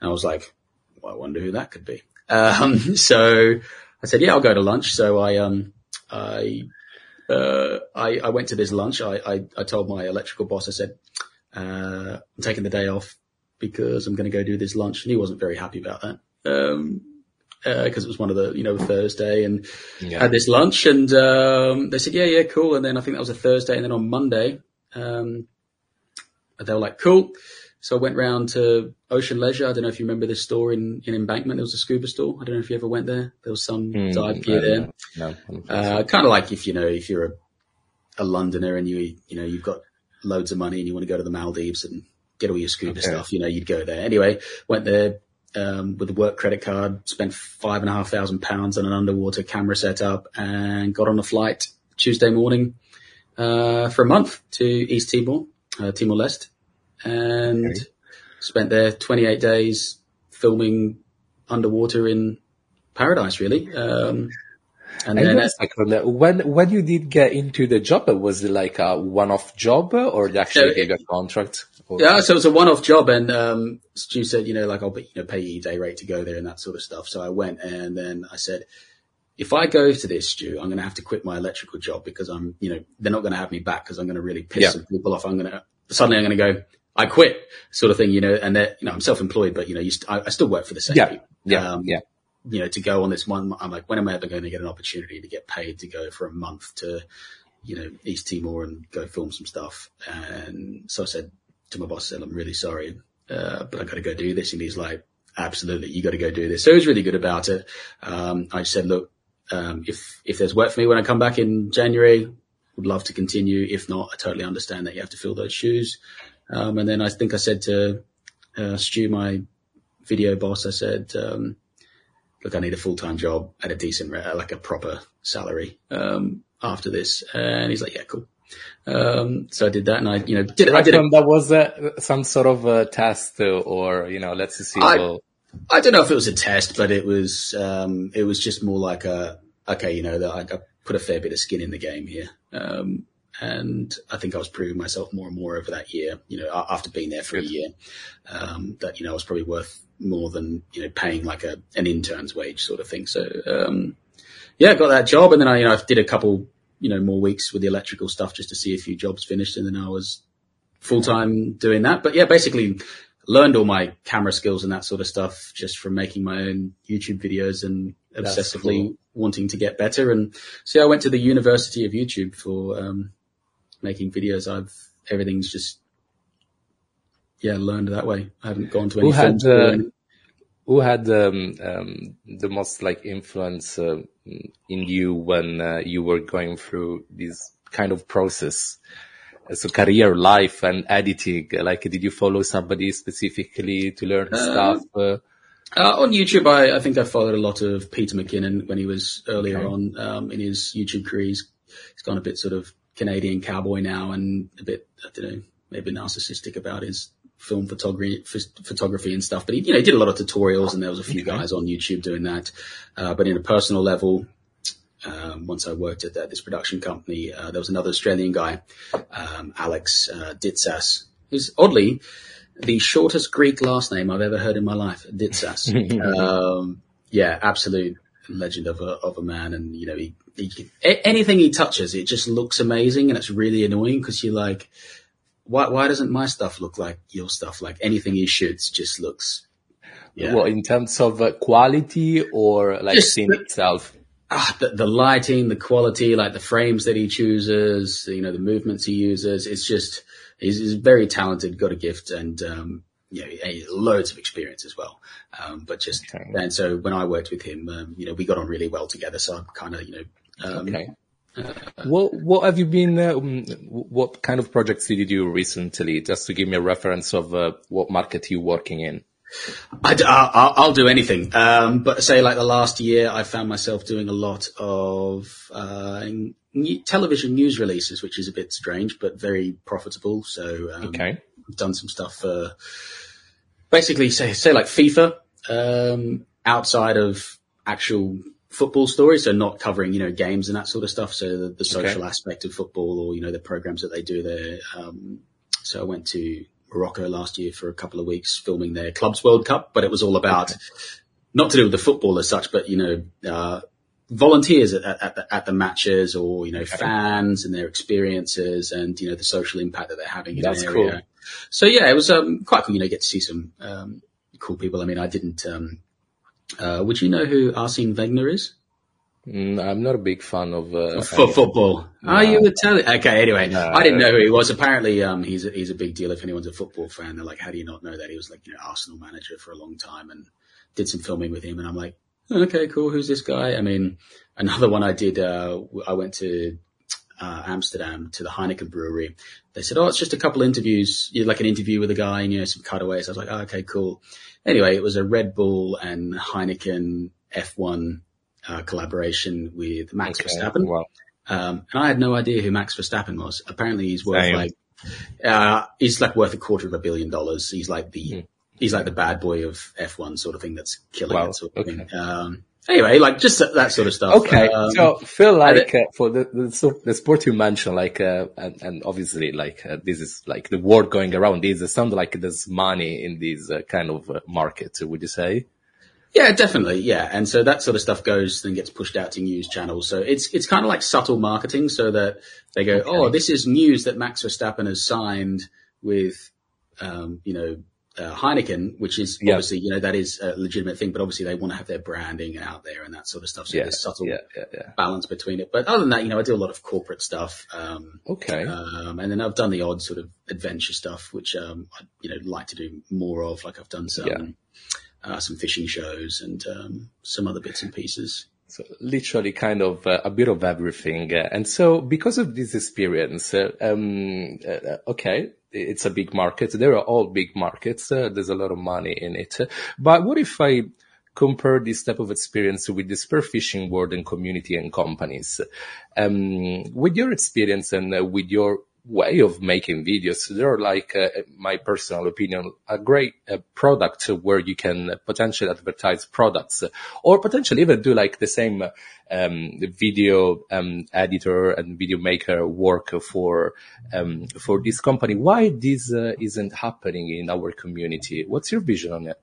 Speaker 2: And I was like, well, I wonder who that could be. <laughs> Um, so I said, yeah, I'll go to lunch. So I, um, I, uh, I, I went to this lunch. I, I, I told my electrical boss, I said, uh, I'm taking the day off because I'm going to go do this lunch. And he wasn't very happy about that. Um, because uh, it was one of the, you know, Thursday and yeah. had this lunch and, um, they said, yeah, yeah, cool. And then I think that was a Thursday. And then on Monday, um, they were like, cool. So I went round to Ocean Leisure. I don't know if you remember this store in, in Embankment. There was a scuba store. I don't know if you ever went there. There was some mm, dive gear there. No, no uh, kind of like if, you know, if you're a, a Londoner and you, you know, you've got loads of money and you want to go to the Maldives and get all your scuba okay. stuff, you know, you'd go there. Anyway, went there, um, with a work credit card, spent five and a half thousand pounds on an underwater camera setup and got on a flight Tuesday morning, uh, for a month to East Timor, uh, Timor Leste and okay. spent there 28 days filming underwater in paradise, really. Um,
Speaker 1: and, and then second, when when you did get into the job, was it like a one-off job, or they actually so gave you a contract?
Speaker 2: Or? Yeah, so it was a one-off job, and um, Stu said, you know, like I'll you know pay you day rate to go there and that sort of stuff. So I went, and then I said, if I go to this, Stu, I'm going to have to quit my electrical job because I'm, you know, they're not going to have me back because I'm going to really piss yeah. some people off. I'm going to suddenly I'm going to go. I quit, sort of thing, you know. And that, you know, I'm self-employed, but you know, you st- I, I, still work for the same
Speaker 1: yeah.
Speaker 2: people.
Speaker 1: Yeah, um, yeah
Speaker 2: you know, to go on this one, I'm like, when am I ever going to get an opportunity to get paid to go for a month to, you know, East Timor and go film some stuff? And so I said to my boss, I said, I'm really sorry, uh, but I got to go do this. And he's like, absolutely, you got to go do this. So he was really good about it. Um, I said, look, um, if, if there's work for me when I come back in January, would love to continue. If not, I totally understand that you have to fill those shoes. Um, and then I think I said to, uh, Stu, my video boss, I said, um, look, I need a full time job at a decent, rate, like a proper salary um, after this. And he's like, yeah, cool. Um, so I did that, and I, you know, did
Speaker 1: I
Speaker 2: did
Speaker 1: it. That was uh, some sort of a test, or you know, let's see.
Speaker 2: I, we'll... I don't know if it was a test, but it was um, it was just more like a okay, you know, that I, I, put a fair bit of skin in the game here. Um, and I think I was proving myself more and more over that year. You know, after being there for Good. a year, um, that you know I was probably worth more than you know paying like a an intern's wage sort of thing. So um, yeah, I got that job, and then I you know I did a couple you know more weeks with the electrical stuff just to see a few jobs finished, and then I was full time doing that. But yeah, basically learned all my camera skills and that sort of stuff just from making my own YouTube videos and obsessively cool. wanting to get better. And so I went to the University of YouTube for um, making videos. I've everything's just yeah, learned that way. I haven't gone to any.
Speaker 1: Who had uh, who had um, um, the most like influence uh, in you when uh, you were going through this kind of process? So career, life, and editing. Like, did you follow somebody specifically to learn um, stuff? Uh?
Speaker 2: Uh, on YouTube, I, I, think I followed a lot of Peter McKinnon when he was earlier okay. on um, in his YouTube career. He's, he's gone a bit sort of Canadian cowboy now and a bit, I don't know, maybe narcissistic about his film photography, photography and stuff. But he, you know, he did a lot of tutorials, and there was a few okay. guys on YouTube doing that. Uh, but in a personal level, um, once I worked at this production company, uh, there was another Australian guy, um, Alex uh, Ditsas, who's oddly the shortest Greek last name I've ever heard in my life. Ditsas. <laughs> um, yeah, absolute legend of a of a man, and you know, he, he anything he touches, it just looks amazing, and it's really annoying because you're like, why why doesn't my stuff look like your stuff? Like anything he shoots just looks.
Speaker 1: Yeah. Well, in terms of uh, quality or like just scene the, itself.
Speaker 2: Ah, the, the lighting, the quality, like the frames that he chooses, you know, the movements he uses. It's just he's, he's very talented, got a gift, and um, you know, loads of experience as well. Um, but just, okay. and so when I worked with him, um, you know, we got on really well together. So I'm kind of, you know, um,
Speaker 1: okay. What what have you been? Uh, what kind of projects did you do recently? Just to give me a reference of uh, what market you're working in.
Speaker 2: I, will do anything, um, but say like the last year, I found myself doing a lot of uh, new, television news releases, which is a bit strange but very profitable. So
Speaker 1: um, okay,
Speaker 2: I've done some stuff for basically say say like FIFA um, outside of actual football stories, so not covering you know games and that sort of stuff. So the, the social okay. aspect of football, or you know the programs that they do there. Um, so I went to Morocco last year for a couple of weeks filming their clubs World Cup, but it was all about okay. not to do with the football as such, but you know. Uh, volunteers at, at, the, at the matches or, you know, okay. fans and their experiences and, you know, the social impact that they're having in That's an area. Cool. So yeah, it was um, quite cool. You know, get to see some um, cool people. I mean, I didn't. Um, uh, would you know who Arsene Wenger is?
Speaker 1: Mm, I'm not a big fan of uh,
Speaker 2: for football. No. Are you Italian? Okay, anyway, no, I didn't know who he was. Apparently, um, he's a, he's a big deal. If anyone's a football fan, they're like, "How do you not know that?" He was like, you know, Arsenal manager for a long time, and did some filming with him. And I'm like, okay, cool. Who's this guy? I mean, another <laughs> one I did. Uh, I went to uh, Amsterdam to the Heineken brewery. They said, "Oh, it's just a couple interviews, you like an interview with a guy, and you know some cutaways." I was like, oh, "Okay, cool." Anyway, it was a Red Bull and Heineken F1 uh, collaboration with Max okay. Verstappen. Wow. Um, and I had no idea who Max Verstappen was. Apparently, he's worth Same. like uh, he's like worth a quarter of a billion dollars. He's like the mm. he's like the bad boy of F1 sort of thing that's killing wow. it. Sort of okay. um, anyway, like just that sort of stuff.
Speaker 1: Okay, um, so feel like uh, for the, the, the sport you mentioned, like uh, and, and obviously like uh, this is like the word going around. This it sounds like there's money in these uh, kind of uh, markets. Would you say?
Speaker 2: Yeah, definitely. Yeah, and so that sort of stuff goes then gets pushed out to news channels. So it's it's kind of like subtle marketing, so that they go, okay. oh, this is news that Max Verstappen has signed with, um, you know, uh, Heineken, which is yeah. obviously, you know, that is a legitimate thing, but obviously they want to have their branding out there and that sort of stuff. So yeah, there's subtle yeah, balance between it. But other than that, you know, I do a lot of corporate stuff. Um,
Speaker 1: okay.
Speaker 2: Um, and then I've done the odd sort of adventure stuff, which, um, I, you know, like to do more of. Like I've done some, uh, some fishing shows and, um, some other bits and pieces.
Speaker 1: So literally kind of uh, a bit of everything. Uh, and so because of this experience, uh, um, uh, okay, it's a big market. They are all big markets. Uh, there's a lot of money in it. But what if I compare this type of experience with the spearfishing world and community and companies? Um, with your experience and uh, with your way of making videos. They're like, uh, my personal opinion, a great uh, product where you can potentially advertise products or potentially even do like the same um, video um, editor and video maker work for um, for this company. Why this uh, isn't happening in our community? What's your vision on it?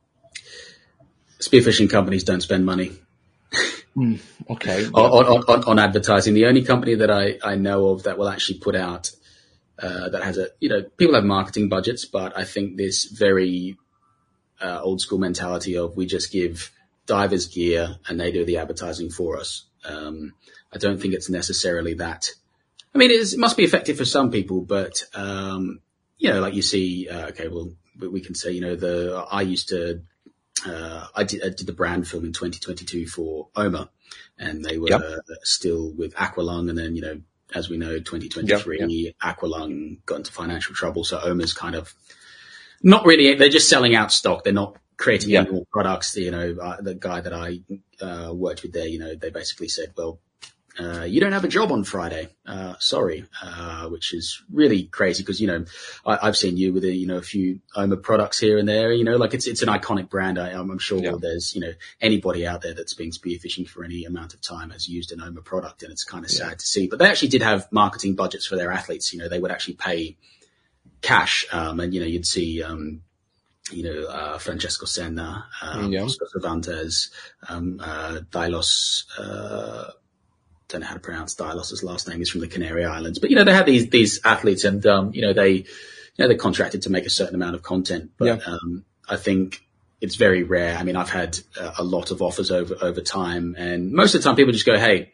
Speaker 2: Spearfishing companies don't spend money.
Speaker 1: mm, okay. <laughs>
Speaker 2: on, on, on, on, advertising. The only company that I, I know of that will actually put out uh, that has a you know people have marketing budgets, but I think this very uh, old school mentality of we just give divers gear and they do the advertising for us. Um, I don't think it's necessarily that. I mean, it must be effective for some people, but um, you know, like you see, uh, okay, well, we can say, you know, the I used to, uh, I, did, I did the brand film in 2022 for Omer, and they were yep. still with Aqualung, and then you know as we know, 2023, yep, yep. Aqualung got into financial trouble. So Omer's kind of not really, they're just selling out stock. They're not creating yep. any more products. You know, uh, the guy that I uh, worked with there, you know, they basically said, well, uh, you don't have a job on Friday. Uh, sorry, uh, which is really crazy because, you know, I, have seen you with a, you know, a few Omer products here and there, you know, like it's, it's an iconic brand. I, am sure yeah. there's, you know, anybody out there that's been spearfishing for any amount of time has used an Omer product and it's kind of yeah. sad to see, but they actually did have marketing budgets for their athletes. You know, they would actually pay cash. Um, and, you know, you'd see, um, you know, uh, Francesco Senna, um, yeah. Oscar Cervantes, um, uh, uh, don't know how to pronounce Dailos' last name. He's from the Canary Islands, but you know, they have these, these athletes and, um, you know, they, you know, they're contracted to make a certain amount of content, but, yeah. um, I think it's very rare. I mean, I've had a lot of offers over, over time and most of the time people just go, Hey,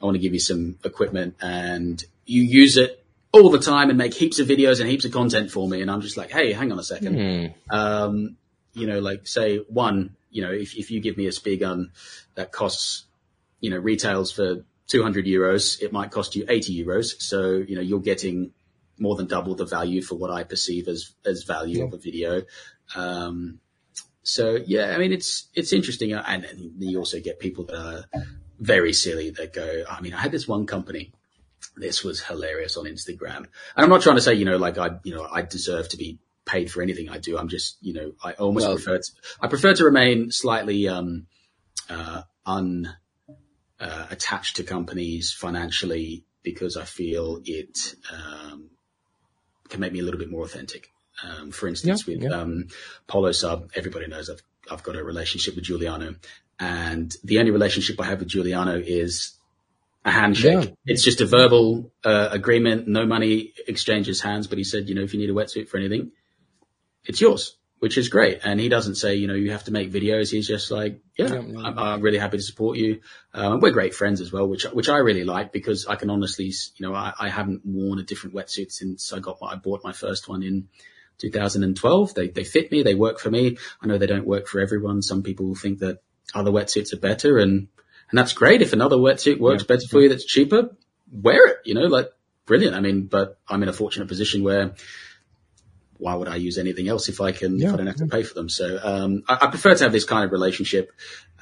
Speaker 2: I want to give you some equipment and you use it all the time and make heaps of videos and heaps of content for me. And I'm just like, Hey, hang on a second. Mm. Um, you know, like say one, you know, if, if you give me a spear gun that costs, you know, retails for 200 euros, it might cost you 80 euros. So, you know, you're getting more than double the value for what I perceive as, as value yeah. of a video. Um, so yeah, I mean, it's, it's interesting. And, and you also get people that are very silly that go, I mean, I had this one company. This was hilarious on Instagram. And I'm not trying to say, you know, like I, you know, I deserve to be paid for anything I do. I'm just, you know, I almost well, prefer to, I prefer to remain slightly, um, uh, un, uh, attached to companies financially because I feel it, um, can make me a little bit more authentic. Um, for instance, yeah, with, yeah. um, Polo Sub, everybody knows I've, I've got a relationship with Giuliano and the only relationship I have with Giuliano is a handshake. Yeah. It's just a verbal uh, agreement. No money exchanges hands. But he said, you know, if you need a wetsuit for anything, it's yours, which is great. And he doesn't say, you know, you have to make videos. He's just like, yeah. I'm, I'm, really happy to support you. Um, we're great friends as well, which which I really like because I can honestly, you know, I, I haven't worn a different wetsuit since I got I bought my first one in 2012. They they fit me. They work for me. I know they don't work for everyone. Some people think that other wetsuits are better and, and that's great. If another wetsuit works yeah. better for you that's cheaper, wear it, you know, like brilliant. I mean, but I'm in a fortunate position where why would I use anything else if I can, yeah, if I don't have yeah. to pay for them? So, um, I, I, prefer to have this kind of relationship.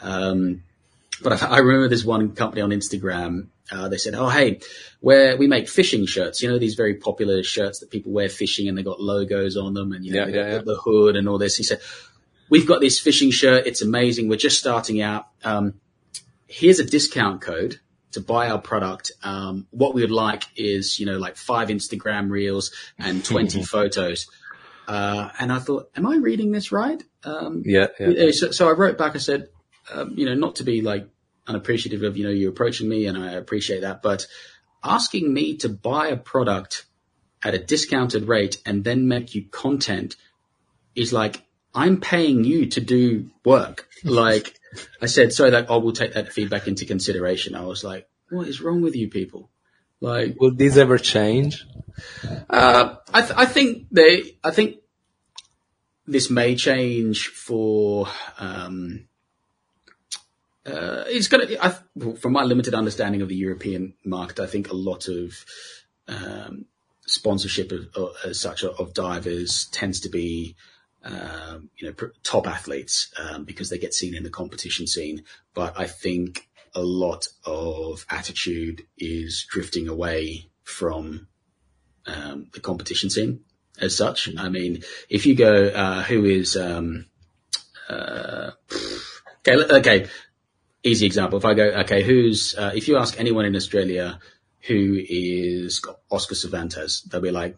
Speaker 2: Um, but I, I, remember this one company on Instagram. Uh, they said, "Oh, hey, where we make fishing shirts. You know these very popular shirts that people wear fishing, and they got logos on them, and you know yeah, the, the hood and all this." He said, we've got this fishing shirt. It's amazing. We're just starting out. Um, here's a discount code to buy our product. Um, what we would like is, you know, like five Instagram reels and 20 <laughs> photos. Uh, and I thought, am I reading this right?
Speaker 1: Um, yeah. yeah.
Speaker 2: So, so, I wrote back. I said, um, you know, not to be like unappreciative of, you know, you approaching me and I appreciate that, but asking me to buy a product at a discounted rate and then make you content is like I'm paying you to do work. <laughs> Like I said, so that I will take that feedback into consideration. I was like, what is wrong with you people? Like,
Speaker 1: will these ever change?
Speaker 2: Uh, I, th- I think they, I think this may change for, um, uh, it's gonna, I, from my limited understanding of the European market, I think a lot of, um, sponsorship of, of, as such of divers tends to be, um, you know, top athletes um, because they get seen in the competition scene. But I think a lot of attitude is drifting away from um, the competition scene as such. I mean, if you go, uh, who is, um, uh, okay, okay, easy example. If I go, okay, who's, uh, if you ask anyone in Australia who is Oscar Cervantes, they'll be like,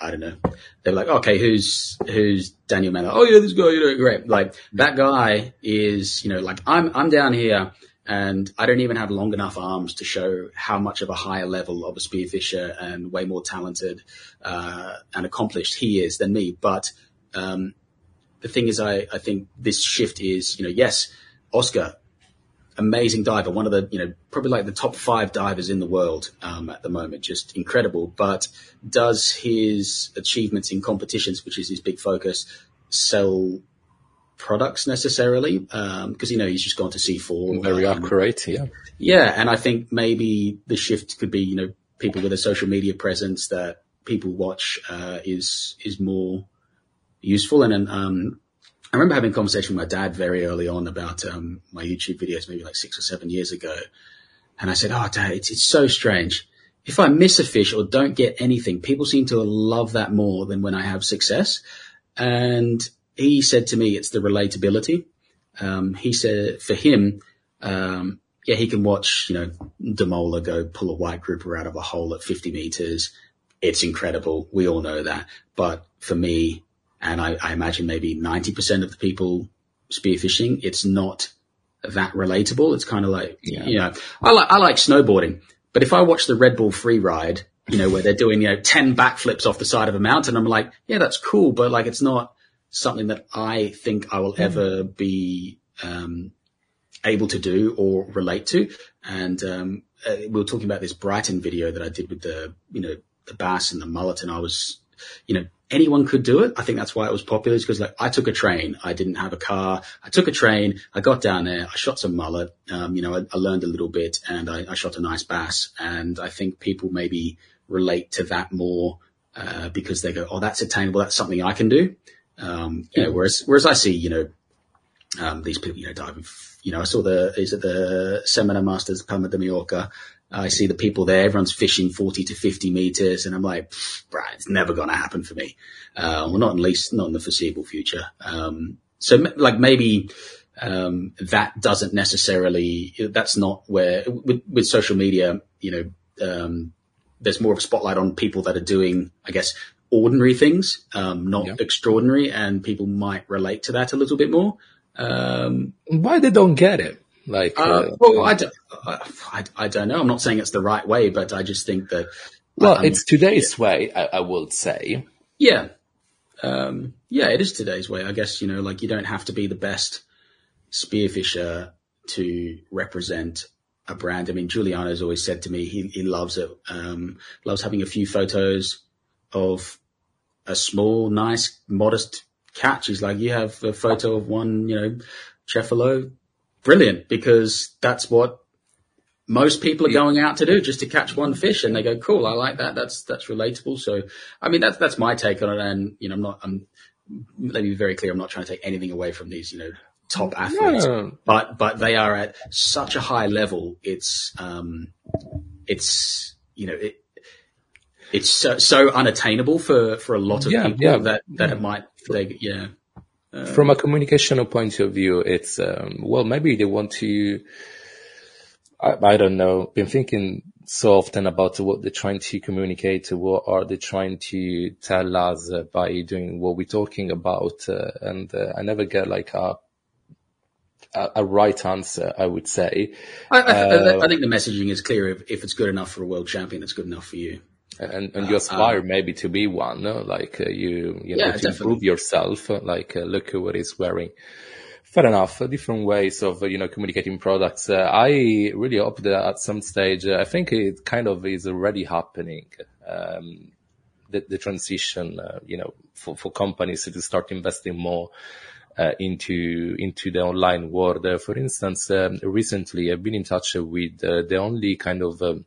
Speaker 2: I don't know. They're like, okay, who's who's Daniel Mellor? Oh yeah, this guy, you know, great. Like that guy is, you know, like I'm I'm down here and I don't even have long enough arms to show how much of a higher level of a spearfisher and way more talented uh, and accomplished he is than me. But um, the thing is, I I think this shift is, you know, yes, Oscar amazing diver, one of the, you know, probably like the top five divers in the world um, at the moment, just incredible. But does his achievements in competitions, which is his big focus, sell products necessarily? Because, um, you know, he's just gone to C4.
Speaker 1: Very um, accurate, yeah.
Speaker 2: Yeah, and I think maybe the shift could be, you know, people with a social media presence that people watch uh, is is more useful. And um, I remember having a conversation with my dad very early on about um, my YouTube videos, maybe like six or seven years ago. And I said, Oh, dad, it's, it's so strange. If I miss a fish or don't get anything, people seem to love that more than when I have success. And he said to me, it's the relatability. Um, he said for him, um, yeah, he can watch, you know, Damola go pull a white grouper out of a hole at 50 meters. It's incredible. We all know that. But for me, and I, I imagine maybe 90% of the people spearfishing, it's not that relatable. It's kind of like, yeah. you know, I like, I like snowboarding, but if I watch the Red Bull free ride, you know, where they're doing, you know, 10 backflips off the side of a mountain, I'm like, yeah, that's cool, but like, it's not something that I think I will mm. ever be, um, able to do or relate to. And, um, uh, we were talking about this Brighton video that I did with the, you know, the bass and the mullet and I was, you know, anyone could do it. I think that's why it was popular is because like I took a train. I didn't have a car. I took a train. I got down there. I shot some mullet. Um, you know, I, I, learned a little bit and I, I, shot a nice bass. And I think people maybe relate to that more, uh, because they go, Oh, that's attainable. That's something I can do. Um, you know, whereas, whereas I see, you know, um, these people, you know, diving, you know, I saw the, is it the Seminar Masters Palma de Mallorca I see the people there, everyone's fishing 40 to 50 meters. And I'm like, right, it's never going to happen for me. Uh, well, not at least, not in the foreseeable future. Um, so like maybe, um, that doesn't necessarily, that's not where with, with social media, you know, um, there's more of a spotlight on people that are doing, I guess, ordinary things, um, not yeah. extraordinary, and people might relate to that a little bit more. Um,
Speaker 1: Why they don't get it? Like, uh,
Speaker 2: uh, well, I don't, I, I, don't know. I'm not saying it's the right way, but I just think that.
Speaker 1: Well, um, it's today's yeah. way, I, I will say.
Speaker 2: Yeah. Um, yeah, it is today's way. I guess, you know, like you don't have to be the best spearfisher to represent a brand. I mean, Giuliano's always said to me, he, he loves it, um, loves having a few photos of a small, nice, modest catch. He's like, you have a photo of one, you know, Cefalo, brilliant because that's what most people are going out to do just to catch one fish and they go, cool, I like that. That's, that's relatable. So, I mean, that's, that's my take on it. And, you know, I'm not, I'm, let me be very clear. I'm not trying to take anything away from these, you know, top athletes, no. but, but they are at such a high level. It's, um, it's, you know, it, it's so, so unattainable for, for a lot of yeah, people yeah, that, that yeah. it might, they, yeah.
Speaker 1: Um, From a communicational point of view, it's, um, well, maybe they want to, I, I, don't know, been thinking so often about what they're trying to communicate, what are they trying to tell us uh, by doing what we're talking about. Uh, and uh, I never get like a, a, a, right answer, I would say.
Speaker 2: I, I, I, think the messaging is clear. If, if it's good enough for a world champion, it's good enough for you
Speaker 1: and and you uh, aspire uh, maybe to be one no? like uh, you you know yeah, to improve yourself like uh, look at what he's wearing fair enough different ways of you know communicating products uh, i really hope that at some stage i think it kind of is already happening um, the, the transition you know for, for companies to start investing more uh, into into the online world. Uh, for instance, um, recently I've been in touch with uh, the only kind of um,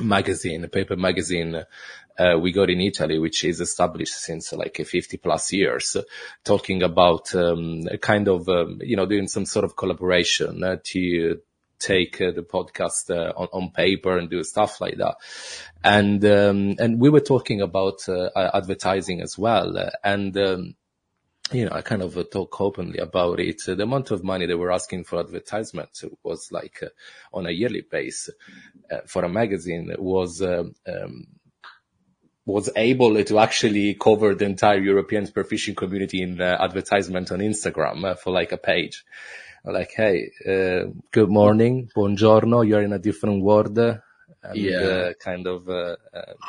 Speaker 1: magazine, a paper magazine uh, we got in Italy, which is established since like 50 plus years, talking about um, a kind of, um, you know, doing some sort of collaboration uh, to take uh, the podcast uh, on, on, paper and do stuff like that. And, um, and we were talking about uh, advertising as well. And, um, you know, I kind of talk openly about it. The amount of money they were asking for advertisement was like uh, on a yearly base for a magazine was, um, um, was able to actually cover the entire European spearfishing community in uh, advertisement on Instagram uh, for like a page. Like, hey, uh, good morning, buongiorno, you're in a different world. And,
Speaker 2: yeah.
Speaker 1: kind of,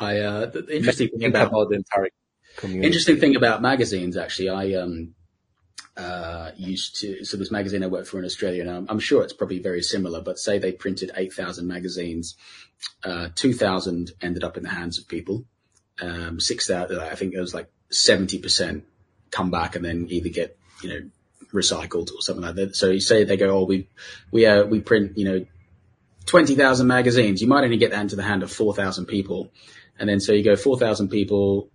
Speaker 2: I, the interesting thing about, about the entire community. Interesting thing about magazines, actually, I um, uh, used to. So this magazine I worked for in Australia, and I'm, I'm sure it's probably very similar. But say they printed eight thousand magazines, uh, two thousand ended up in the hands of people. Um, six thousand, I think it was like seventy percent come back and then either get you know recycled or something like that. So you say they go, oh, we we uh, we print you know twenty thousand magazines. You might only get that into the hand of four thousand people, and then so you go four thousand people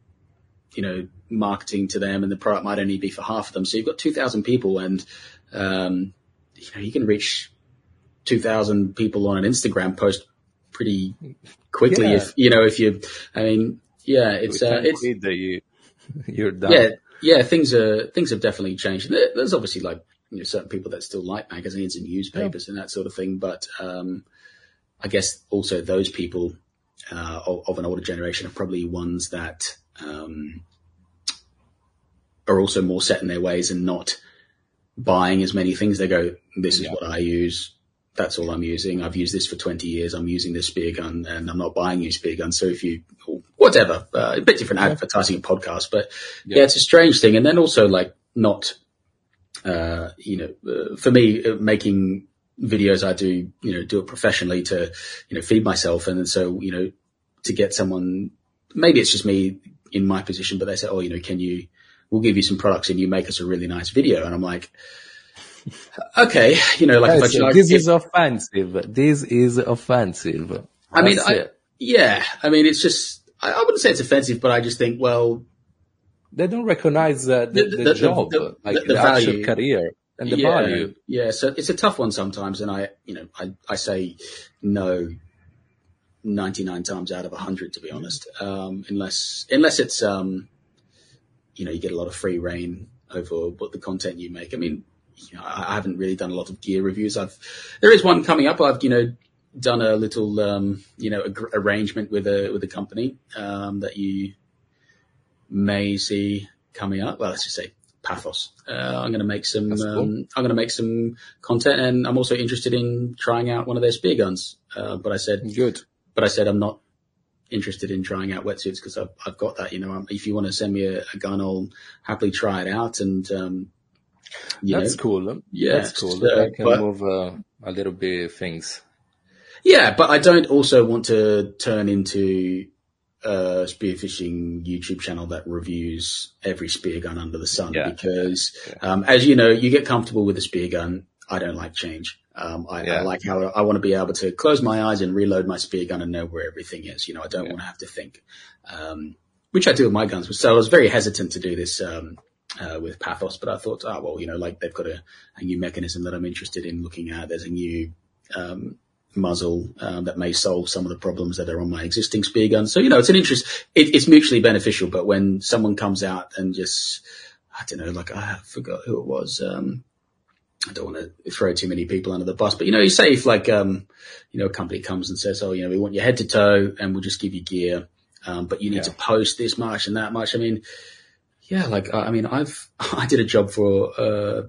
Speaker 2: you know, marketing to them and the product might only be for half of them. So you've got 2000 people and, um, you know, you can reach 2000 people on an Instagram post pretty quickly yeah. if, you know, if you, I mean, yeah, it's, uh, it's,
Speaker 1: that you, you're done.
Speaker 2: Yeah. Yeah. Things are, things have definitely changed. There's obviously like, you know, certain people that still like magazines and newspapers yeah. and that sort of thing. But, um, I guess also those people, uh, of, of an older generation are probably ones that, um, are also more set in their ways and not buying as many things. They go, this is
Speaker 1: Yeah.
Speaker 2: what I use. That's all I'm using. I've used this for 20 years. I'm using this spear gun and I'm not buying you spear gun. So if you, whatever, uh, a bit different advertising a podcast, but yeah.
Speaker 1: Yeah.
Speaker 2: it's a strange thing. And then also like not, uh, you know, uh, for me, uh, making videos, I do, you know, do it professionally to, you know, feed myself. And so, you know, to get someone, maybe it's just me in my position, but they say, oh, you know, can you, we'll give you some products and you make us a really nice video. And I'm like, okay, you know, like
Speaker 1: Yes,
Speaker 2: I,
Speaker 1: this is offensive. This is offensive.
Speaker 2: I mean, I, yeah, I mean, it's just, I, I wouldn't say it's offensive, but I just think, well,
Speaker 1: they don't recognize uh, the,
Speaker 2: The-
Speaker 1: the,
Speaker 2: the-
Speaker 1: job,
Speaker 2: the-
Speaker 1: like
Speaker 2: the-
Speaker 1: the,
Speaker 2: the
Speaker 1: actual
Speaker 2: value.
Speaker 1: career and the
Speaker 2: yeah,
Speaker 1: value.
Speaker 2: Yeah, so it's a tough one sometimes, and I, you know, I, I say no 99 times out of 100, to be honest, um, unless, unless it's, um, you know, you get a lot of free reign over what the content you make. I mean, you know, I I haven't really done a lot of gear reviews. I've, there is one coming up. I've, you know, done a little, um, you know, ag- arrangement with a, with a company, um, that you may see coming up. Well, let's just say Pathos. Uh, I'm going to make some,
Speaker 1: cool.
Speaker 2: um, I'm going to make some content and I'm also interested in trying out one of their spear guns. Uh, but I said,
Speaker 1: Good.
Speaker 2: But I said I'm not interested in trying out wetsuits because I've, I've got that. You know, um, if you want to send me a, a gun, I'll happily try it out. And um,
Speaker 1: That's
Speaker 2: know,
Speaker 1: cool.
Speaker 2: Yeah,
Speaker 1: That's cool.
Speaker 2: so,
Speaker 1: I can
Speaker 2: but-
Speaker 1: move uh, a little bit of things.
Speaker 2: yeah. But I don't also want to turn into a spearfishing YouTube channel that reviews every spear gun under the sun
Speaker 1: Yeah.
Speaker 2: because,
Speaker 1: Yeah.
Speaker 2: um, as you know, you get comfortable with a spear gun. I don't like change. Um, I, I like how I want to be able to close my eyes and reload my spear gun and know where everything is. You know, I don't
Speaker 1: Yeah.
Speaker 2: want to have to think, um, which I do with my guns. So I was very hesitant to do this, um, uh, with Pathos, but I thought, oh, well, you know, like they've got a, a new mechanism that I'm interested in looking at. There's a new, um, muzzle, um, that may solve some of the problems that are on my existing spear gun. So, you know, it's an interest, it, it's mutually beneficial, but when someone comes out and just, I don't know, like I forgot who it was, um, I don't want to throw too many people under the bus, but you know, you say if like, um, you know, a company comes and says, oh, you know, we want you head to toe and we'll just give you gear. Um, but you need
Speaker 1: Yeah.
Speaker 2: to post this much and that much. I mean, yeah, like, I I mean, I've, <laughs> I did a job for, uh,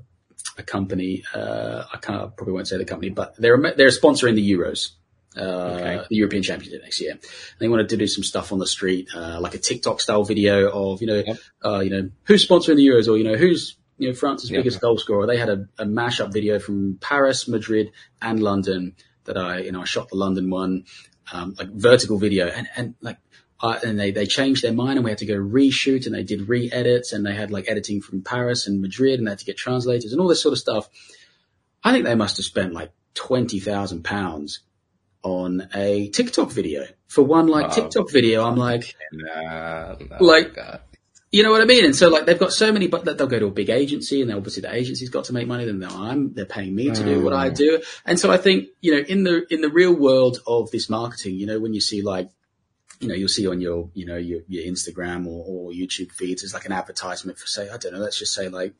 Speaker 2: a company, uh, I can't, probably won't say the company, but they're, they're sponsoring the Euros. Uh,
Speaker 1: Okay.
Speaker 2: the European Championship next year. And they wanted to do some stuff on the street, uh, like a TikTok style video of, you know,
Speaker 1: Yep.
Speaker 2: uh, you know, who's sponsoring the Euros or, you know, who's, you know, France's
Speaker 1: Yeah.
Speaker 2: biggest goal scorer. They had a, a mashup video from Paris, Madrid and London that I, you know, I shot the London one, um, like vertical video and, and like, uh, and they, they changed their mind and we had to go reshoot and they did re-edits and they had like editing from Paris and Madrid and they had to get translators and all this sort of stuff. I think they must have spent like 20,000 pounds on a TikTok video for one like
Speaker 1: Wow.
Speaker 2: TikTok video. I'm like,
Speaker 1: Nah, nah,
Speaker 2: Like-
Speaker 1: God.
Speaker 2: You know what I mean? And so like they've got so many, but they'll go to a big agency and obviously the agency's got to make money. Then they're, I'm, they're paying me to do what I
Speaker 1: Mm.
Speaker 2: do. And so I think, you know, in the, in the real world of this marketing, you know, when you see like, you know, you'll see on your, you know, your, your Instagram or, or YouTube feeds, it's like an advertisement for say, I don't know, let's just say like,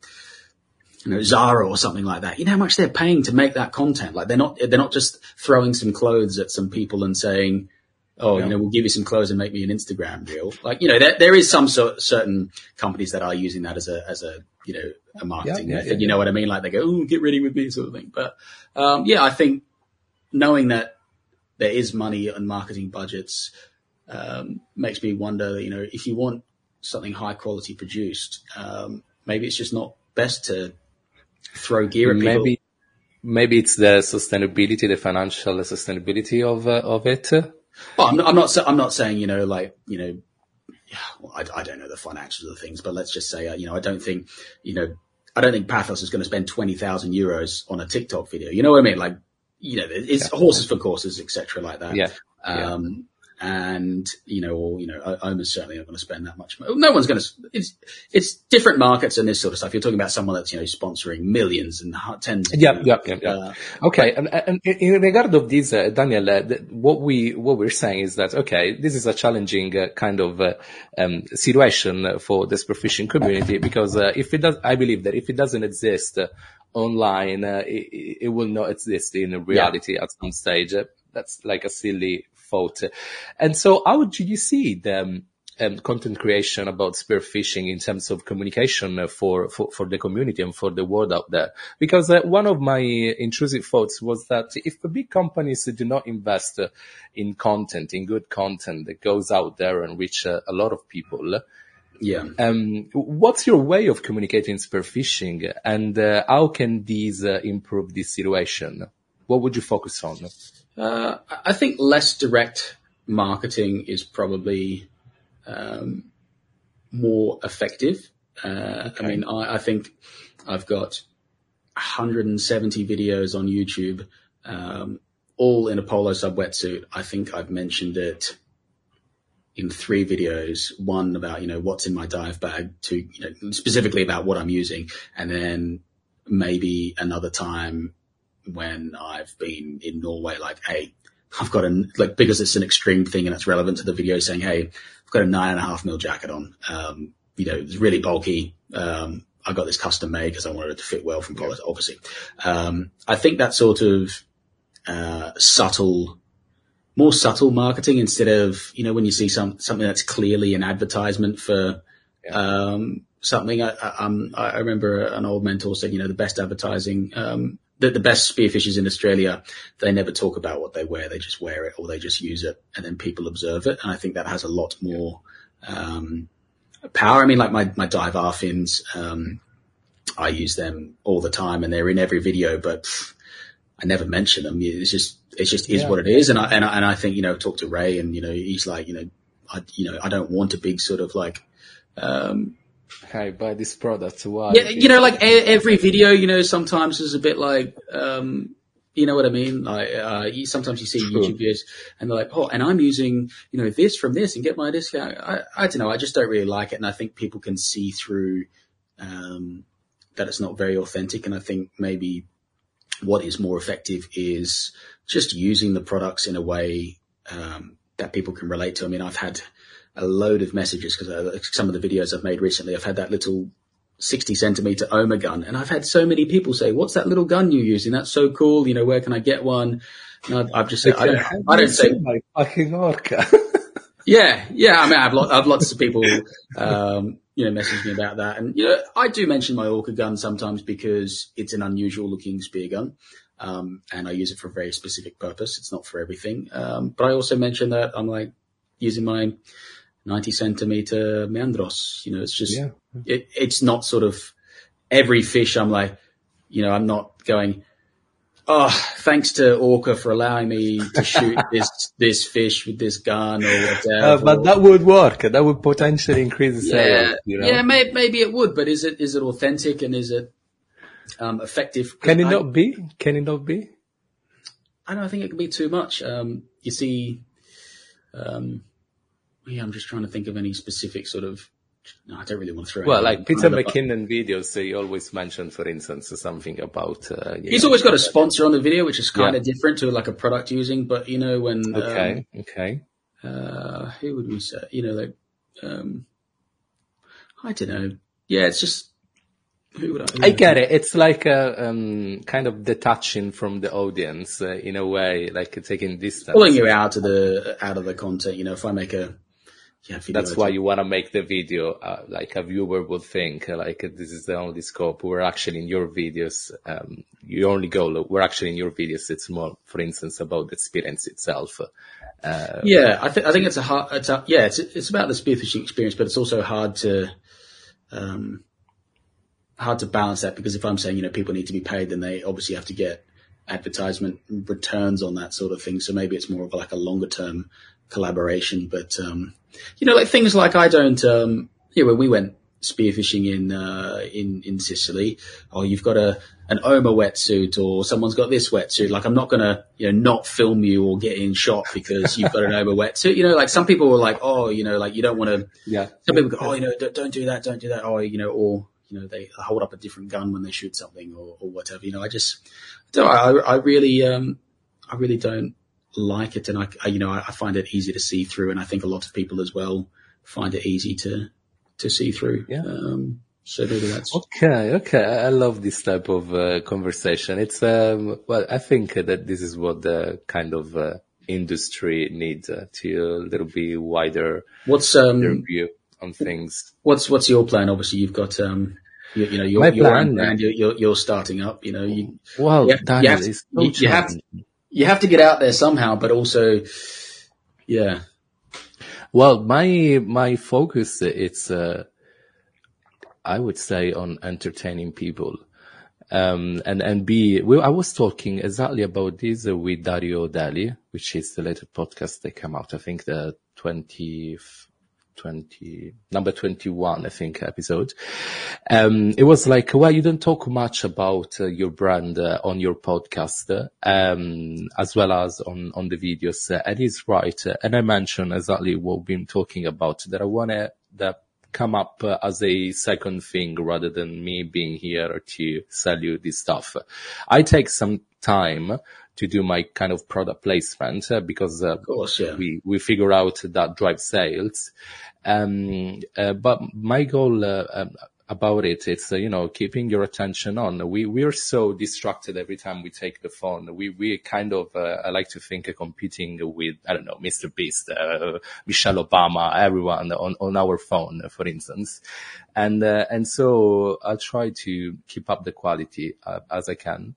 Speaker 2: you know, Zara or something like that. You know how much they're paying to make that content? Like they're not, they're not just throwing some clothes at some people and saying, oh,
Speaker 1: Yeah.
Speaker 2: you know, we'll give you some clothes and make me an Instagram reel. Like, you know, there, there is some sort, certain companies that are using that as a, as a, you know, a marketing
Speaker 1: Yeah, yeah,
Speaker 2: method. you know what I mean? Like they go, oh, get ready with me sort of thing. But, um, yeah, I think knowing that there is money and marketing budgets, um, makes me wonder, you know, if you want something high quality produced, um, maybe it's just not best to throw gear at people.
Speaker 1: Maybe, maybe it's the sustainability, the financial sustainability of uh, of it.
Speaker 2: Well, I'm not, I'm not, I'm not saying, you know, like, you know, yeah, well, I, I don't know the financials of the things, but let's just say, uh, you know, I don't think, you know, I don't think Pathos is going to spend 20,000 euros on a TikTok video. You know what I mean? Like, you know, it's horses for courses, etc., like that.
Speaker 1: Yeah. yeah.
Speaker 2: Um, and you know, or you know, O- Omer's certainly not going to spend that much. money. No one's going to. It's it's different markets and this sort of stuff. You're talking about someone that's you know sponsoring millions and tens. of
Speaker 1: Yeah, yeah, yeah, yeah.
Speaker 2: Uh,
Speaker 1: Okay, and, and in regard of this, uh, Daniel, uh, what we what we're saying is that okay, this is a challenging uh, kind of uh, um, situation for this spearfishing community because uh, if it does, I believe that if it doesn't exist uh, online, uh, it, it will not exist in reality at some stage. That's like a silly thought. And so, how do you see the um, um, content creation about spearfishing in terms of communication for, for, for the community and for the world out there. Because uh, one of my intrusive thoughts was that if the big companies do not invest in content, in good content that goes out there and reach uh, a lot of people,
Speaker 2: yeah.
Speaker 1: Um, what's your way of communicating spearfishing and uh, how can these uh, improve this situation? What would you focus on?
Speaker 2: Uh, I think less direct marketing is probably um, more effective. Uh, okay. I mean, I, I, think I've got 170 videos on YouTube, um, all in a polo sub wetsuit. I think I've mentioned it in three videos. One about you know what's in my dive bag, to you know specifically about what I'm using, and then maybe another time when I've been in Norway, like, hey, I've got a like because it's an extreme thing and it's relevant to the video, saying, hey, I've got a nine and a half mil jacket on. Um, you know, it's really bulky. Um, I got this custom made because I wanted it to fit well from quality, obviously. Um, I think that sort of uh, subtle more subtle marketing instead of, you know, when you see some, something that's clearly an advertisement for, yeah. um, something. I, I, um, I, remember an old mentor said, you know, the best advertising, um, the, the best spearfishers in Australia, they never talk about what they wear. They just wear it or they just use it and then people observe it. And I think that has a lot more, um, power. I mean, like my, my dive R fins, um, I use them all the time and they're in every video, but pff, I never mention them. It's just, it just is yeah. what it is. And I, and I, and I think, you know, talk to Ray and, you know, he's like, you know, I, you know, I don't want a big sort of like, um,
Speaker 1: Hey, buy this product. Why?
Speaker 2: Yeah, you know, like every video, you know, sometimes is a bit like, um, you know what I mean? Like, uh, you, sometimes you see True. YouTube videos and they're like, oh, and I'm using, you know, this from this and get my discount. I, I don't know. I just don't really like it. And I think people can see through, um, that it's not very authentic. And I think maybe what is more effective is just using the products in a way um, that people can relate to. I mean, I've had a load of messages because uh, some of the videos I've made recently, I've had that little 60 centimeter Omer gun. And I've had so many people say, what's that little gun you're using? That's so cool. You know, where can I get one? And I've, I've just said, okay. I don't, I don't say
Speaker 1: my fucking orca. <laughs> <laughs>
Speaker 2: yeah. Yeah. I mean, I've, lo- I've lots of people, um, you know, message me about that. And, you know, I do mention my orca gun sometimes because it's an unusual looking spear gun. Um, and I use it for a very specific purpose. It's not for everything. Um, but I also mention that I'm like using my 90 centimeter Meandros. You know, it's just, yeah. it, it's not sort of every fish I'm like, you know, I'm not going, oh, thanks to Orca for allowing me to shoot <laughs> this this fish with this gun or whatever. Uh,
Speaker 1: but that would work. That would potentially increase the sales.
Speaker 2: Yeah, you know? yeah, may, maybe it would. But is it is it authentic and is it um, effective?
Speaker 1: Can it I, not be? Can it not be?
Speaker 2: I don't think it can be too much. Um, you see, um, yeah, I'm just trying to think of any specific sort of no, I don't really want to throw.
Speaker 1: Well, like Peter McKinnon videos, he always mentioned, for instance, something about. Uh,
Speaker 2: He's know, always got a sponsor on the video, which is kind of different to like a product using. But you know, when
Speaker 1: okay, um, okay,
Speaker 2: uh, who would we say? You know, like um, I don't know. Yeah, it's just who would I?
Speaker 1: I get it. It's like a um, kind of detaching from the audience uh, in a way, like taking distance,
Speaker 2: pulling you out of the out of the content. You know, if I make a
Speaker 1: yeah, that's why you want to make the video uh, like a viewer would think uh, like this is the only scope. We're actually in your videos. Um, your only goal. We're actually in your videos. It's more, for instance, about the experience itself.
Speaker 2: Uh, yeah, I think I think it's a hard. It's a, yeah, it's it's about the spearfishing experience, but it's also hard to um, hard to balance that because if I'm saying you know people need to be paid, then they obviously have to get advertisement returns on that sort of thing. So maybe it's more of like a longer term collaboration. But um, you know, like things like I don't. Um, yeah, when we went spearfishing in uh, in in Sicily, oh, you've got a an Omer wetsuit, or someone's got this wetsuit. Like I'm not gonna you know not film you or get in shot because you've got an Omer wetsuit. You know, like some people were like, oh, you know, like you don't want to.
Speaker 1: Yeah.
Speaker 2: Some people go, oh, you know, don't, don't do that, don't do that. Oh, you know, or you know, they hold up a different gun when they shoot something or, or whatever. You know, I just, I, I, I really, um, I really don't like it, and I, I you know, I, I, find it easy to see through, and I think a lot of people as well find it easy to to see through.
Speaker 1: Yeah.
Speaker 2: Um, so maybe that's
Speaker 1: okay. Okay, I love this type of uh, conversation. It's um, well, I think that this is what the kind of uh, industry needs uh, to a little bit wider
Speaker 2: What's um,
Speaker 1: view on things.
Speaker 2: What's what's your plan? Obviously, you've got um, you, you know, your,
Speaker 1: My
Speaker 2: your
Speaker 1: plan,
Speaker 2: own brand, you're, you're, you're starting up. You know, you
Speaker 1: Well,
Speaker 2: Yeah,
Speaker 1: Daniel,
Speaker 2: you have to-
Speaker 1: so
Speaker 2: you- you have to- you have to get out there somehow, but also, yeah,
Speaker 1: Well, my my focus it's uh, I would say on entertaining people. Um, and, and B, well, I was talking exactly about this uh, with Dario Deli, which is the latest podcast that came out. I think the 20, 20, number 21, I think, episode. Um, it was like, well, you don't talk much about uh, your brand uh, on your podcast, um, as well as on, on the videos. Uh, and he's right. Uh, and I mentioned exactly what we've been talking about, that I want to, that come up uh, as a second thing rather than me being here to sell you this stuff. I take some time to do my kind of product placement uh, because uh,
Speaker 2: course, yeah.
Speaker 1: we we figure out that drives sales. Um, uh, but my goal uh, um, about it, it's uh, you know keeping your attention on. We we are so distracted every time we take the phone. We we kind of uh, I like to think uh, competing with I don't know Mr. Beast, uh, Michelle Obama, everyone on on our phone, for instance, and uh, and so I'll try to keep up the quality uh, as I can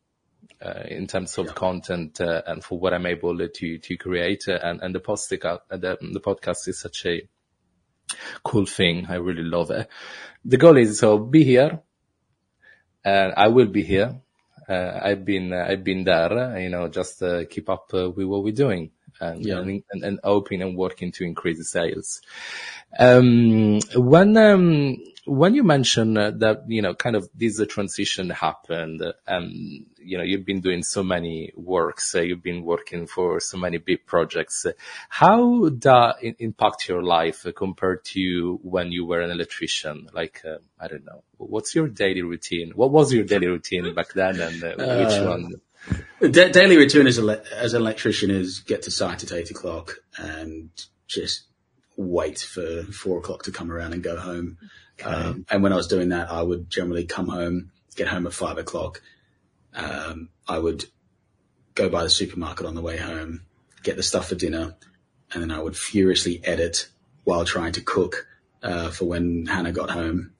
Speaker 1: in terms of content uh, and for what I'm able to to create. Uh, and and the podcast the, the podcast is such a cool thing. I really love it. The goal is so be here, and I will be here. Uh, I've been uh, I've been there. uh, You know, just uh, keep up uh, with what we're doing. And,
Speaker 2: Yeah.
Speaker 1: and, and, and hoping and working to increase the sales. Um, when, um, when you mention uh, that, you know, kind of this transition happened, and, you know, you've been doing so many works, uh, you've been working for so many big projects. Uh, How that impact your life compared to when you were an electrician? Like, uh, I don't know, what's your daily routine? What was your daily routine back then and uh, which
Speaker 2: Uh,
Speaker 1: one?
Speaker 2: Da- daily routine as, a, as an electrician is get to site at eight o'clock and just wait for four o'clock to come around and go home. Um, and when I was doing that, I would generally come home, get home at five o'clock. Um, I would go by the supermarket on the way home, get the stuff for dinner, and then I would furiously edit while trying to cook uh, for when Hannah got home.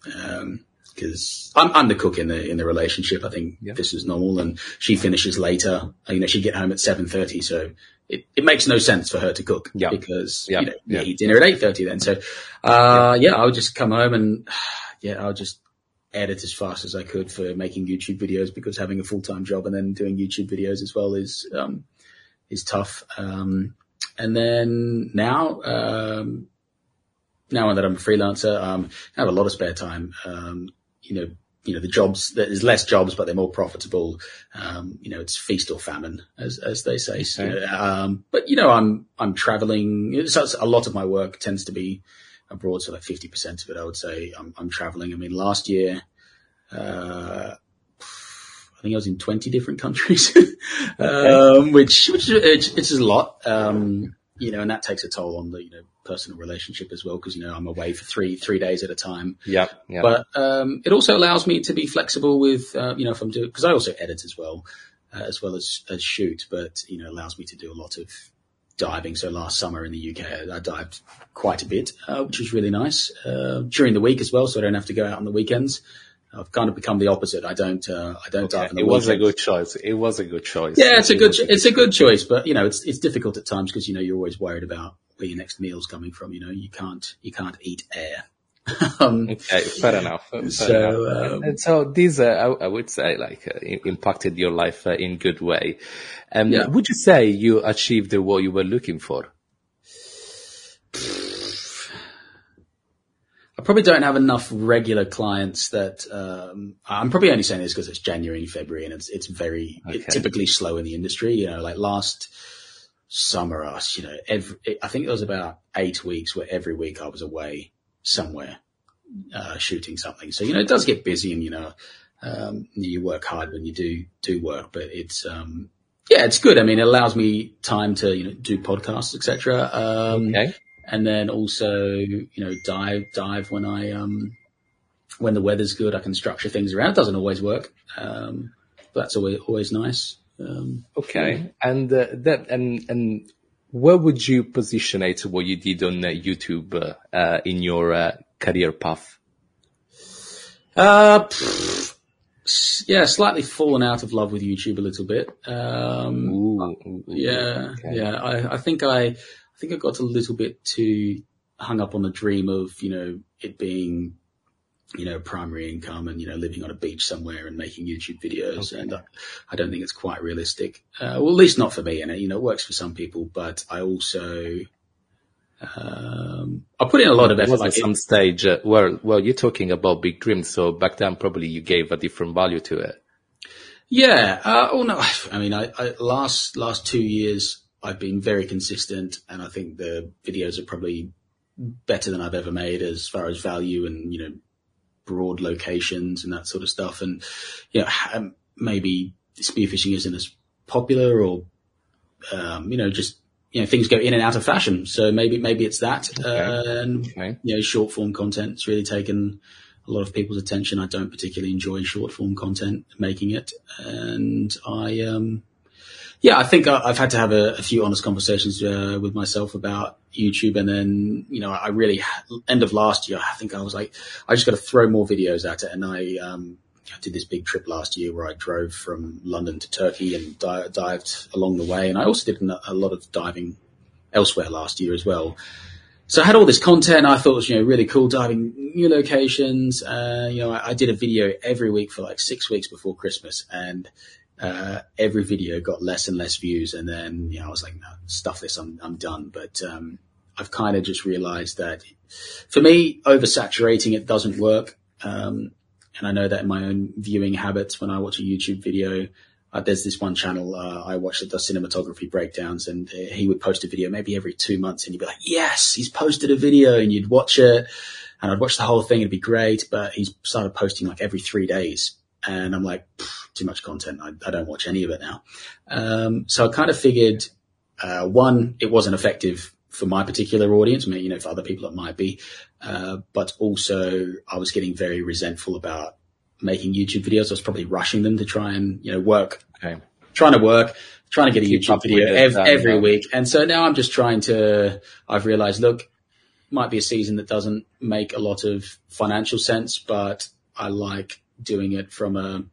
Speaker 2: Because I'm, I'm the cook in the in the relationship. I think
Speaker 1: Yeah.
Speaker 2: this is normal, and she finishes later. You know, she'd get home at seven thirty, so it, it makes no sense for her to cook
Speaker 1: Yeah.
Speaker 2: because
Speaker 1: Yeah.
Speaker 2: you know
Speaker 1: Yeah.
Speaker 2: you eat dinner at eight thirty. Then, so uh, yeah, I would just come home and <sighs> yeah, I would just edit as fast as I could for making YouTube videos because having a full time job and then doing YouTube videos as well is um, is tough. Um, and then now, um, now that I'm a freelancer, um, I have a lot of spare time. Um, you know, you know, the jobs, there's less jobs, but they're more profitable. Um, you know, it's feast or famine, as, as they say. So, um, but you know, I'm, I'm traveling. So a lot of my work tends to be abroad. So like 50% of it, I would say I'm, I'm traveling. I mean, last year, uh, I think I was in 20 different countries, <laughs> um, which, which is, it's, it's a lot. Um, you know, and that takes a toll on the, you know, personal relationship as well. Cause, you know, I'm away for three, three days at a time.
Speaker 1: Yeah. Yeah.
Speaker 2: But um, it also allows me to be flexible with, uh, you know, if I'm doing, because I also edit as well, uh, as well as, as shoot, but, you know, allows me to do a lot of diving. So last summer in the UK, I dived quite a bit, uh, which was really nice, uh, during the week as well. So I don't have to go out on the weekends. I've kind of become the opposite. I don't, uh, I don't dive on the
Speaker 1: it was a good choice. It was a good choice.
Speaker 2: Yeah, it's a good,
Speaker 1: was
Speaker 2: it's a good choice, but you know, it's, it's difficult at times because, you know, you're always worried about where your next meal's coming from. You know, you can't, you can't eat air. <laughs> um,
Speaker 1: Okay, fair enough. Fair
Speaker 2: So,
Speaker 1: enough.
Speaker 2: um,
Speaker 1: and so these, uh, I, I would say, like, uh, impacted your life uh, in good way. Um,
Speaker 2: Yeah.
Speaker 1: Would you say you achieved the what you were looking for? <sighs> <laughs>
Speaker 2: I probably don't have enough regular clients that um, I'm probably only saying this because it's January, February, and it's it's very
Speaker 1: Okay.
Speaker 2: it's typically slow in the industry. You know, like last summer, us, you know, every I think it was about eight weeks where every week I was away somewhere uh, shooting something. So you know, it does get busy, and you know, um, you work hard when you do do work, but it's um, yeah, it's good. I mean, it allows me time to you know do podcasts, etc. Um,
Speaker 1: Okay.
Speaker 2: And then also you know dive dive when I um when the weather's good I can structure things around. It doesn't always work, um, but that's always always nice. Um,
Speaker 1: Okay. And uh, that and and where would you position it what you did on uh, YouTube uh, in your uh, career path?
Speaker 2: Uh, yeah, slightly fallen out of love with YouTube a little bit. Um,
Speaker 1: ooh,
Speaker 2: yeah, okay. yeah. I, I think I think I got a little bit too hung up on the dream of you know it being you know, primary income and, you know, living on a beach somewhere and making YouTube videos. Okay. And I, I, don't think it's quite realistic. Uh, well, at least not for me. And, it, you know, it works for some people, but I also, um, I put in a lot of effort.
Speaker 1: Like at some stage, uh, well, well, you're talking about big dreams. So back then probably you gave a different value to it.
Speaker 2: Yeah. Uh, oh no. <sighs> I mean, I, I, last, last two years, I've been very consistent and I think the videos are probably better than I've ever made as far as value and, you know, broad locations and that sort of stuff. And, you know, um, maybe spearfishing isn't as popular or, um, you know, just, you know, things go in and out of fashion. So maybe, maybe it's that. Okay. Uh, and, okay. you know, short form content's really taken a lot of people's attention. I don't particularly enjoy short form content making it. And I, um, yeah, I think I've had to have a, a few honest conversations uh, with myself about YouTube, and then you know, I really end of last year, I think I was like, I just got to throw more videos at it, and I um, did this big trip last year where I drove from London to Turkey and di- dived along the way, and I also did a lot of diving elsewhere last year as well. So I had all this content I thought was, you know, really cool diving new locations. Uh, you know, I, I, did a video every week for like six weeks before Christmas and uh, every video got less and less views. And then, you know, I was like, no, stuff this, I'm, I'm done. But, um, I've kind of just realized that for me, oversaturating it doesn't work. Um, and I know that in my own viewing habits, when I watch a YouTube video, uh, there's this one channel uh, I watch that does cinematography breakdowns, and uh, he would post a video maybe every two months, and you'd be like, "Yes, he's posted a video," and you'd watch it, and I'd watch the whole thing. It'd be great, but he's started posting like every three days, and I'm like, too much content. I, I, don't watch any of it now. Um, so I kind of figured, uh, one, it wasn't effective for my particular audience. I mean, you know, for other people it might be. Uh, but also I was getting very resentful about making YouTube videos. I was probably rushing them to try and, you know, work, okay. trying to work, trying to get a YouTube video ev- every week. And so now I'm just trying to, I've realized, look, might be a season that doesn't make a lot of financial sense, but I like doing it from a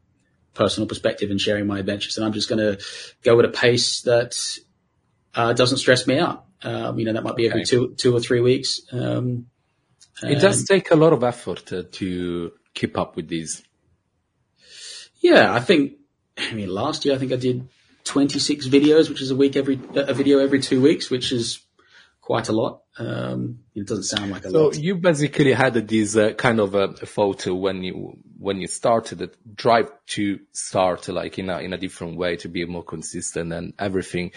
Speaker 2: personal perspective and sharing my adventures. And I'm just going to go at a pace that uh, doesn't stress me out. Um, you know, that might be every two, two or three weeks. Um,
Speaker 1: it does take a lot of effort to, to keep up with these.
Speaker 2: Yeah, I think, I mean, last year I think I did 26 videos, which is a week every, a video every two weeks, which is quite a lot. Um, it doesn't sound like a
Speaker 1: so
Speaker 2: lot.
Speaker 1: So you basically had this uh, kind of a, photo when you when you started the drive to start like in a in a different way to be more consistent and everything.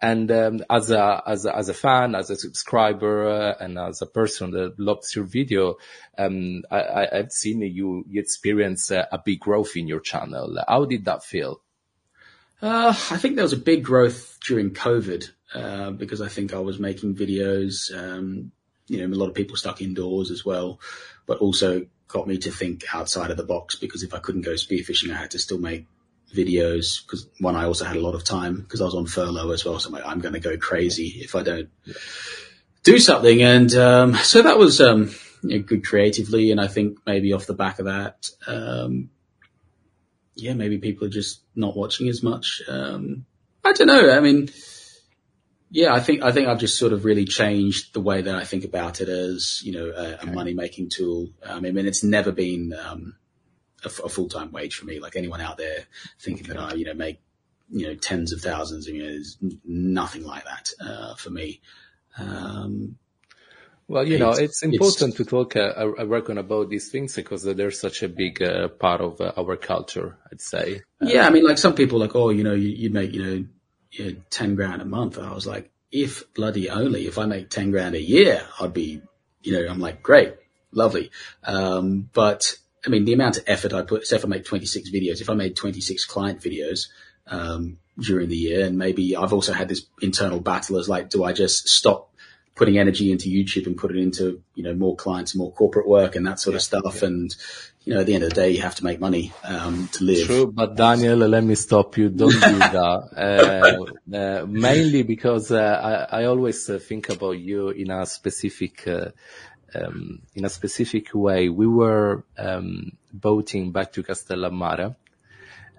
Speaker 1: And um, as a as a, as a fan, as a subscriber, uh, and as a person that loves your video, um, I, have seen you you experience a, a big growth in your channel. How did that feel?
Speaker 2: Uh, I think there was a big growth during COVID. Uh, because I think I was making videos. Um, you know, a lot of people stuck indoors as well, but also got me to think outside of the box because if I couldn't go spearfishing, I had to still make videos because one, I also had a lot of time because I was on furlough as well. So I'm, like, I'm going to go crazy if I don't do something. And, um, so that was, um, you know, good creatively. And I think maybe off the back of that, um, yeah, maybe people are just not watching as much. Um, I don't know. I mean, yeah, I think I think I've just sort of really changed the way that I think about it as you know a, a money making tool. Um, I mean, it's never been um, a, a full time wage for me. Like anyone out there thinking okay. that I you know make you know tens of thousands, I mean, there's nothing like that uh, for me. Um,
Speaker 1: well, you know, it's important it's, to talk, uh, uh, work on about these things because they're such a big uh, part of uh, our culture, I'd say.
Speaker 2: Yeah, I mean, like some people like, oh, you know, you, you make, you know, you know, 10 grand a month. I was like, if bloody only, if I make 10 grand a year, I'd be, you know, I'm like, great, lovely. Um, but I mean, the amount of effort I put, say if I make 26 videos, if I made 26 client videos, um, during the year, and maybe I've also had this internal battle as like, do I just stop putting energy into YouTube and put it into, you know, more clients, more corporate work and that sort yeah, of stuff. Yeah. And, you know, at the end of the day, you have to make money um, to live.
Speaker 1: True, but Daniel, let me stop you. Don't do that. <laughs> Uh, uh, mainly because uh, I, I, always uh, think about you in a specific, uh, um, in a specific way. We were um, boating back to Castellammare,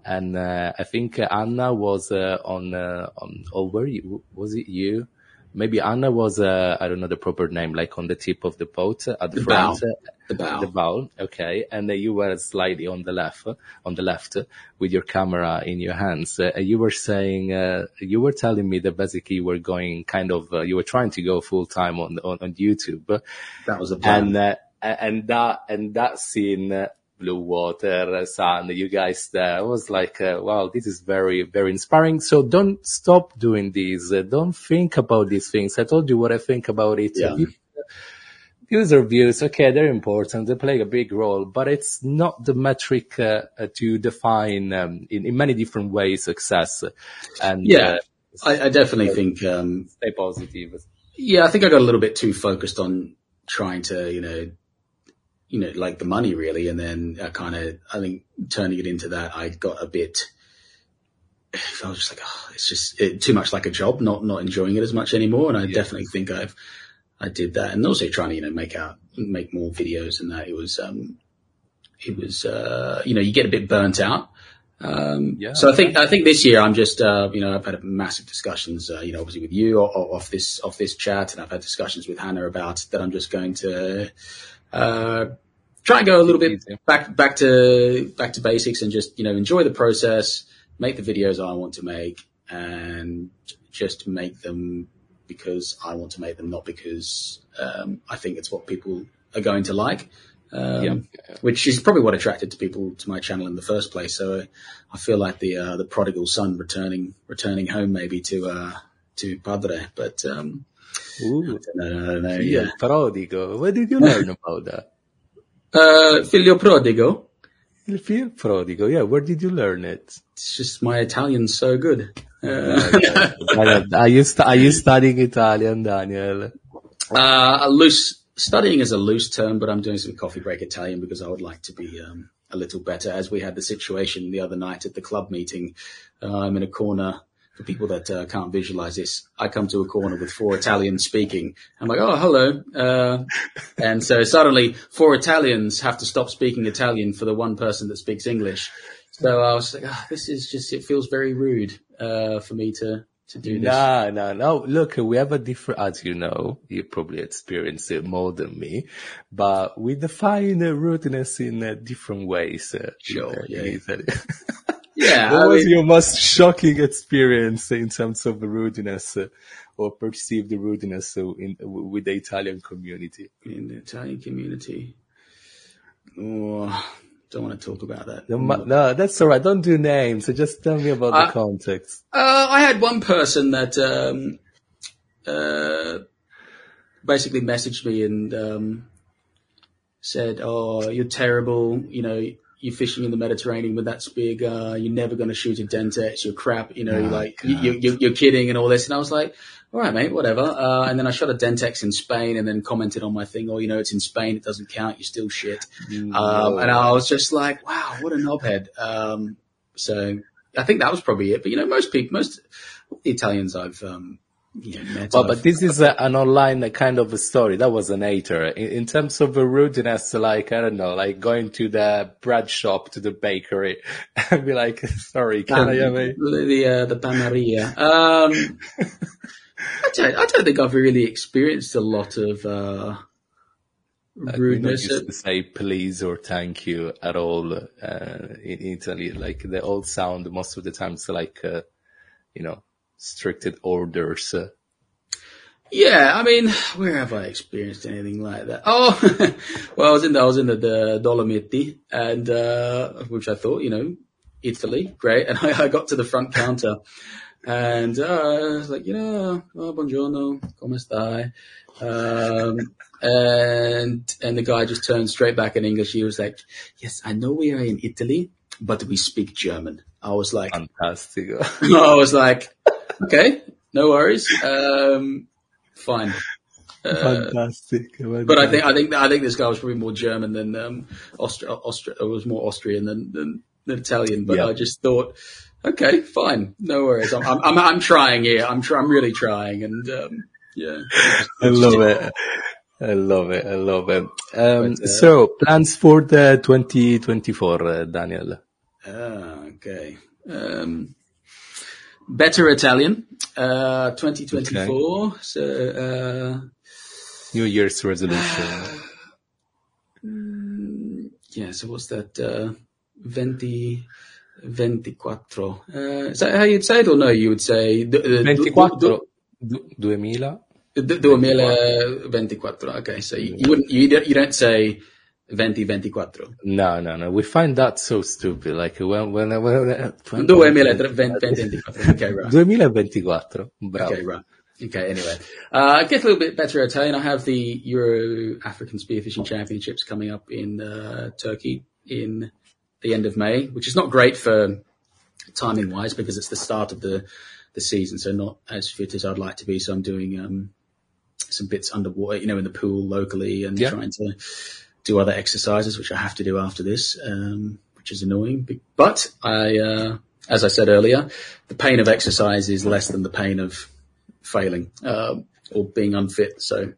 Speaker 1: and uh, I think Anna was on on. You, was it you? Maybe Anna was, uh, I don't know the proper name, like on the tip of the boat at the,
Speaker 2: the
Speaker 1: front.
Speaker 2: Bow. The bow.
Speaker 1: The bow. Okay. And uh, you were slightly on the left, on the left with your camera in your hands. Uh, you were saying, uh, you were telling me that basically you were going kind of, uh, you were trying to go full time on, on, on YouTube.
Speaker 2: That was a plan.
Speaker 1: And, uh, and that, and that scene, blue water, sun, you guys there. I was like, uh, wow, this is very, very inspiring. So don't stop doing these. Uh, don't think about these things. I told you what I think about it.
Speaker 2: Yeah.
Speaker 1: User views, okay, they're important. They play a big role, but it's not the metric uh, to define um, in, in many different ways success. And
Speaker 2: yeah, I, I, definitely think um,
Speaker 1: stay positive.
Speaker 2: Yeah, I think I got a little bit too focused on trying to, you know, you know, like the money really. And then I kind of, I think turning it into that, I got a bit, I was just like, oh, it's just it, too much like a job, not, not enjoying it as much anymore. And I yeah. definitely think I've, I did that. And also trying to, you know, make out, make more videos and that it was, um, it was, uh, you know, you get a bit burnt out. Um, yeah, so I think, I think this year I'm just, uh, you know, I've had massive discussions, uh, you know, obviously with you off this, off this chat and I've had discussions with Hannah about that I'm just going to, uh, try and go a little bit back back to back to basics and just you know enjoy the process, make the videos I want to make, and just make them because I want to make them, not because um, I think it's what people are going to like. Um, yeah. which is probably what attracted to people to my channel in the first place. So I feel like the uh, the prodigal son returning returning home maybe to uh, to Padre, but um,
Speaker 1: Ooh.
Speaker 2: I don't know, I don't know yeah.
Speaker 1: Prodigo. Where did you learn about that?
Speaker 2: Uh, figlio prodigo.
Speaker 1: Il figlio prodigo, yeah. Where did you learn it?
Speaker 2: It's just my Italian's so good. <laughs>
Speaker 1: Uh, are you are you studying Italian, Daniel?
Speaker 2: Uh, a loose studying is a loose term, but I'm doing some coffee break Italian because I would like to be um, a little better. As we had the situation the other night at the club meeting, uh, I'm in a corner for people that uh, can't visualize this, I come to a corner with four Italians speaking. I'm like, oh, hello. Uh, and so suddenly four Italians have to stop speaking Italian for the one person that speaks English. So I was like, oh, this is just, it feels very rude, uh, for me to, to do this.
Speaker 1: No, no, no. Look, we have a different, as you know, you probably experienced it more than me, but we define rudeness in uh, different ways. Uh,
Speaker 2: sure.
Speaker 1: yeah. <laughs>
Speaker 2: Yeah.
Speaker 1: What I was mean, your most shocking experience in terms of rudeness uh, or perceived rudeness uh, in, with the Italian community?
Speaker 2: In the Italian community. Oh, don't want to talk about that.
Speaker 1: No, no that's all right. Don't do names. So just tell me about uh, the context.
Speaker 2: Uh, I had one person that um, uh, basically messaged me and um, said, "Oh, you're terrible. You know, you're fishing in the Mediterranean with that spear you're never going to shoot a dentex, you're crap, you know, oh, like you, you, you're kidding and all this. And I was like, all right, mate, whatever. Uh, and then I shot a dentex in Spain and then commented on my thing, oh, you know, it's in Spain, it doesn't count, you're still shit. Um, and I was just like, wow, what a knobhead. Um, so I think that was probably it. But you know, most people, most Italians I've, um, yeah,
Speaker 1: well, but this is a, an online kind of a story. That was an hater. In, in, terms of rudeness, like, I don't know, like going to the bread shop, to the bakery <laughs> and be like, sorry, can I have a...
Speaker 2: The, uh, the Bamaria. Um, I <laughs> don't, I don't think I've really experienced a lot of, uh, rudeness.
Speaker 1: Like used to say please or thank you at all, uh, in Italy. Like they all sound most of the time it's like, uh, you know, stricted orders.
Speaker 2: Yeah, I mean, where have I experienced anything like that? Oh, <laughs> well, I was in the, I was in the, the Dolomiti and, uh, which I thought, you know, Italy, great. <laughs> And I, I got to the front counter and, uh, I was like, you know, oh, buongiorno, come stai? Um, and, and the guy just turned straight back in English. He was like, yes, I know we are in Italy, but we speak German. I was like,
Speaker 1: fantastic. <laughs>
Speaker 2: I was like, okay, no worries. Um, fine.
Speaker 1: fantastic,
Speaker 2: fantastic, But I think I think I think this guy was probably more German than um, Austria. Austria was more Austrian than than, than Italian. But I just thought, okay, fine, no worries. I'm I'm, I'm, I'm trying here. I'm tr- I'm really trying, and um, yeah,
Speaker 1: I love it. I love it. I love it. Um, but, uh, so plans for the 2024, uh, Daniel.
Speaker 2: Ah, okay. Um, better Italian, uh, 2024. Okay. So, uh,
Speaker 1: New Year's resolution. <sighs>
Speaker 2: Mm, yeah. So what's that? Uh, 20, 24. Uh, is that how you'd say it or no? You would say,
Speaker 1: uh, 24, 2000.
Speaker 2: 2024. Okay, so you, you wouldn't, you, you don't say 2024.
Speaker 1: No, no, no. We find that so stupid. Like when, when,
Speaker 2: when 2024. Okay, right. <laughs>
Speaker 1: 2024.
Speaker 2: Bravo. Okay, right. Okay, anyway. Uh, get a little bit better Italian. I have the Euro African Spearfishing Championships coming up in uh, Turkey in the end of May, which is not great for timing wise because it's the start of the, the season. So not as fit as I'd like to be. So I'm doing, um, some bits underwater, you know, in the pool locally and yeah. trying to do other exercises, which I have to do after this, um, which is annoying. But I, uh, as I said earlier, the pain of exercise is less than the pain of failing, uh, or being unfit. So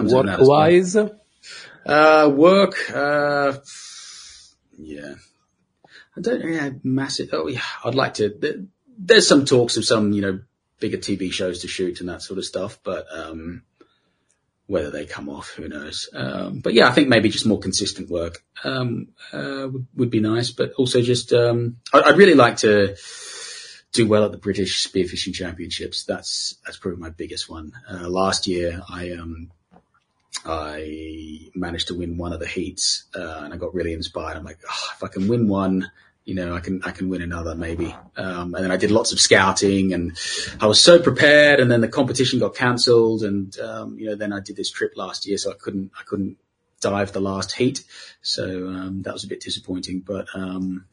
Speaker 1: work wise,
Speaker 2: uh, work, uh, yeah, I don't really have massive. Oh yeah, I'd like to. There's some talks of some, you know, bigger TV shows to shoot and that sort of stuff, but um, whether they come off, who knows? Um, but yeah, I think maybe just more consistent work um, uh, would, would, be nice. But also just, um, I, would really like to do well at the British Spearfishing Championships. That's that's probably my biggest one. Uh, last year, I um, I managed to win one of the heats, uh, and I got really inspired. I'm like, oh, if I can win one, you know, I can, I can win another maybe. Um, and then I did lots of scouting and I was so prepared and then the competition got cancelled and, um, you know, then I did this trip last year, so I couldn't, I couldn't dive the last heat. So, um, that was a bit disappointing, but, um,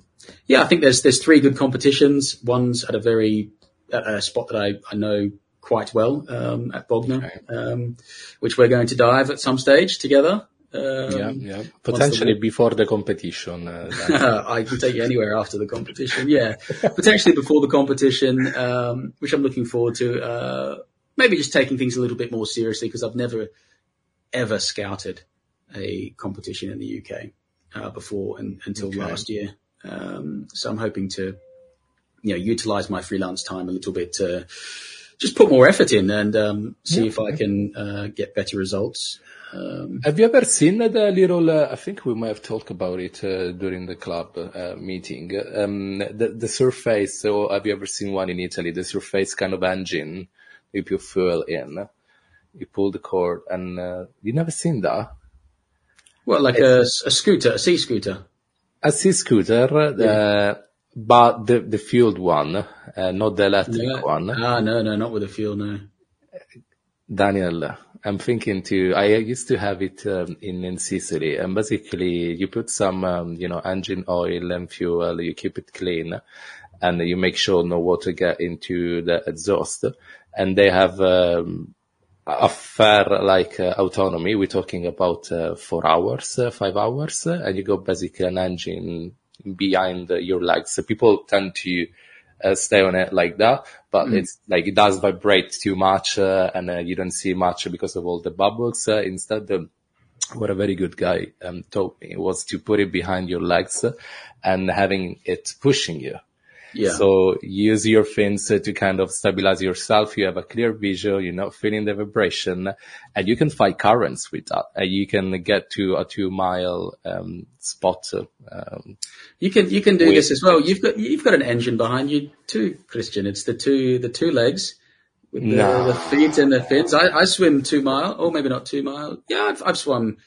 Speaker 2: yeah, I think there's, there's three good competitions. One's at a very, at a spot that I, I know quite well, um, at Bognor, um, which we're going to dive at some stage together.
Speaker 1: Um, yeah, yeah. Potentially the... before the competition.
Speaker 2: Uh, <laughs> I can take you anywhere after the competition. Yeah, potentially before the competition, um, which I'm looking forward to. Uh, maybe just taking things a little bit more seriously because I've never ever scouted a competition in the UK uh, before and, until okay. last year. Um, so I'm hoping to, you know, utilize my freelance time a little bit to just put more effort in and um, see yeah. if I can uh, get better results.
Speaker 1: Um, have you ever seen the little? Uh, I think we might have talked about it uh, during the club uh, meeting. Um, the, the surface. So, have you ever seen one in Italy? The surface kind of engine. If you put fuel in, you pull the cord, and uh, you never seen that.
Speaker 2: Well, like a, a, scooter, a sea scooter.
Speaker 1: A sea scooter, yeah. But the the fueled one, uh, not the electric
Speaker 2: no.
Speaker 1: one.
Speaker 2: Ah, no, no, not with the fuel, no.
Speaker 1: Daniel, I'm thinking to, I used to have it um, in, in Sicily and basically you put some, um, you know, engine oil and fuel, you keep it clean and you make sure no water get into the exhaust and they have, um, a fair like uh, autonomy. We're talking about uh, four hours, uh, five hours, and you go basically an engine behind your legs. So people tend to uh, stay on it like that. But mm. it's like it does vibrate too much, uh, and uh, you don't see much because of all the bubbles. Uh, instead, um, what a very good guy um, told me was to put it behind your legs and having it pushing you. Yeah. So use your fins to kind of stabilize yourself. You have a clear visual. You're not feeling the vibration and you can fight currents with that. And you can get to a two mile, um, spot. Um,
Speaker 2: you can, you can do with, this as well. You've got, you've got an engine behind you too, Christian. It's the two, the two legs. With the, nah. the feet and the fins. I, I swim two mile, or maybe not two mile. Yeah, I've, I've swum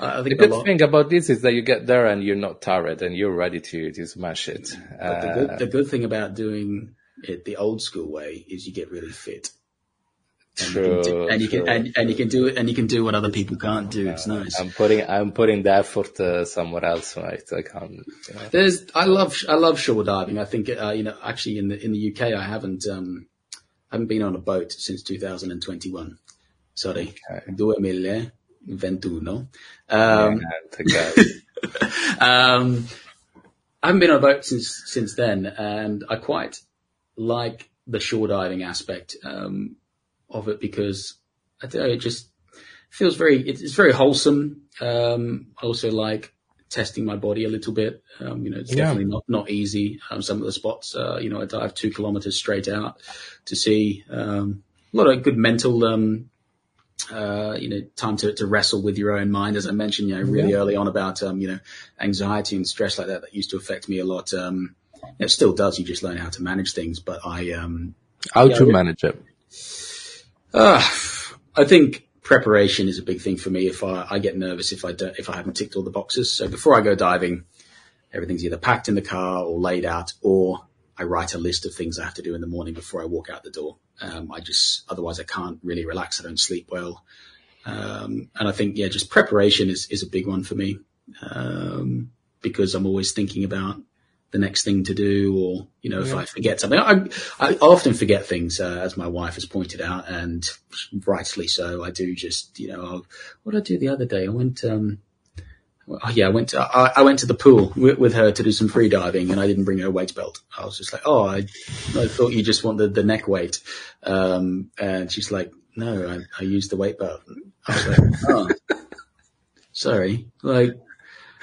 Speaker 1: I think the good thing about this is that you get there and you're not tired and you're ready to, to smash it.
Speaker 2: But the, good, uh, the good thing about doing it the old school way is you get really fit. And true, you can, and you can and, and, you can do it and you can do what other people can't do. It's nice.
Speaker 1: I'm putting I'm putting the effort uh, somewhere else, right? I can't. You
Speaker 2: know. There's I love I love shore diving. I think uh, you know actually in the in the UK I haven't um I haven't been on a boat since 2021. Sorry, okay. 2021. Um, <laughs> um, I haven't been on a boat since since then, and I quite like the shore diving aspect um, of it because I don't know, it just feels very it's very wholesome. Um, I also like testing my body a little bit. Um, you know, it's yeah. definitely not not easy. Um, some of the spots, uh, you know, I dive two kilometers straight out to see um, a lot of good mental um, uh, you know, time to, to wrestle with your own mind. As I mentioned, you know, really yeah. early on about, um, you know, anxiety and stress like that, that used to affect me a lot. Um, it still does. You just learn how to manage things, but I, um,
Speaker 1: how yeah, to manage it?
Speaker 2: Uh, I think preparation is a big thing for me. If I, I get nervous if I don't, if I haven't ticked all the boxes. So before I go diving, everything's either packed in the car or laid out or I write a list of things I have to do in the morning before I walk out the door. Um, I just, otherwise I can't really relax. I don't sleep well. Um, and I think, yeah, just preparation is, is a big one for me. Um, because I'm always thinking about the next thing to do or, you know, yeah. if I forget something, I, I often forget things, uh, as my wife has pointed out and rightly so. I do just, you know, what did I do the other day? I went, um, Oh, yeah, I went to I, I, went to the pool with, with, her to do some free diving, and I didn't bring her weight belt. I was just like, oh, I, I thought you just wanted the neck weight, um, and she's like, no, I, I used the weight belt. I was like, <laughs> oh, sorry, like,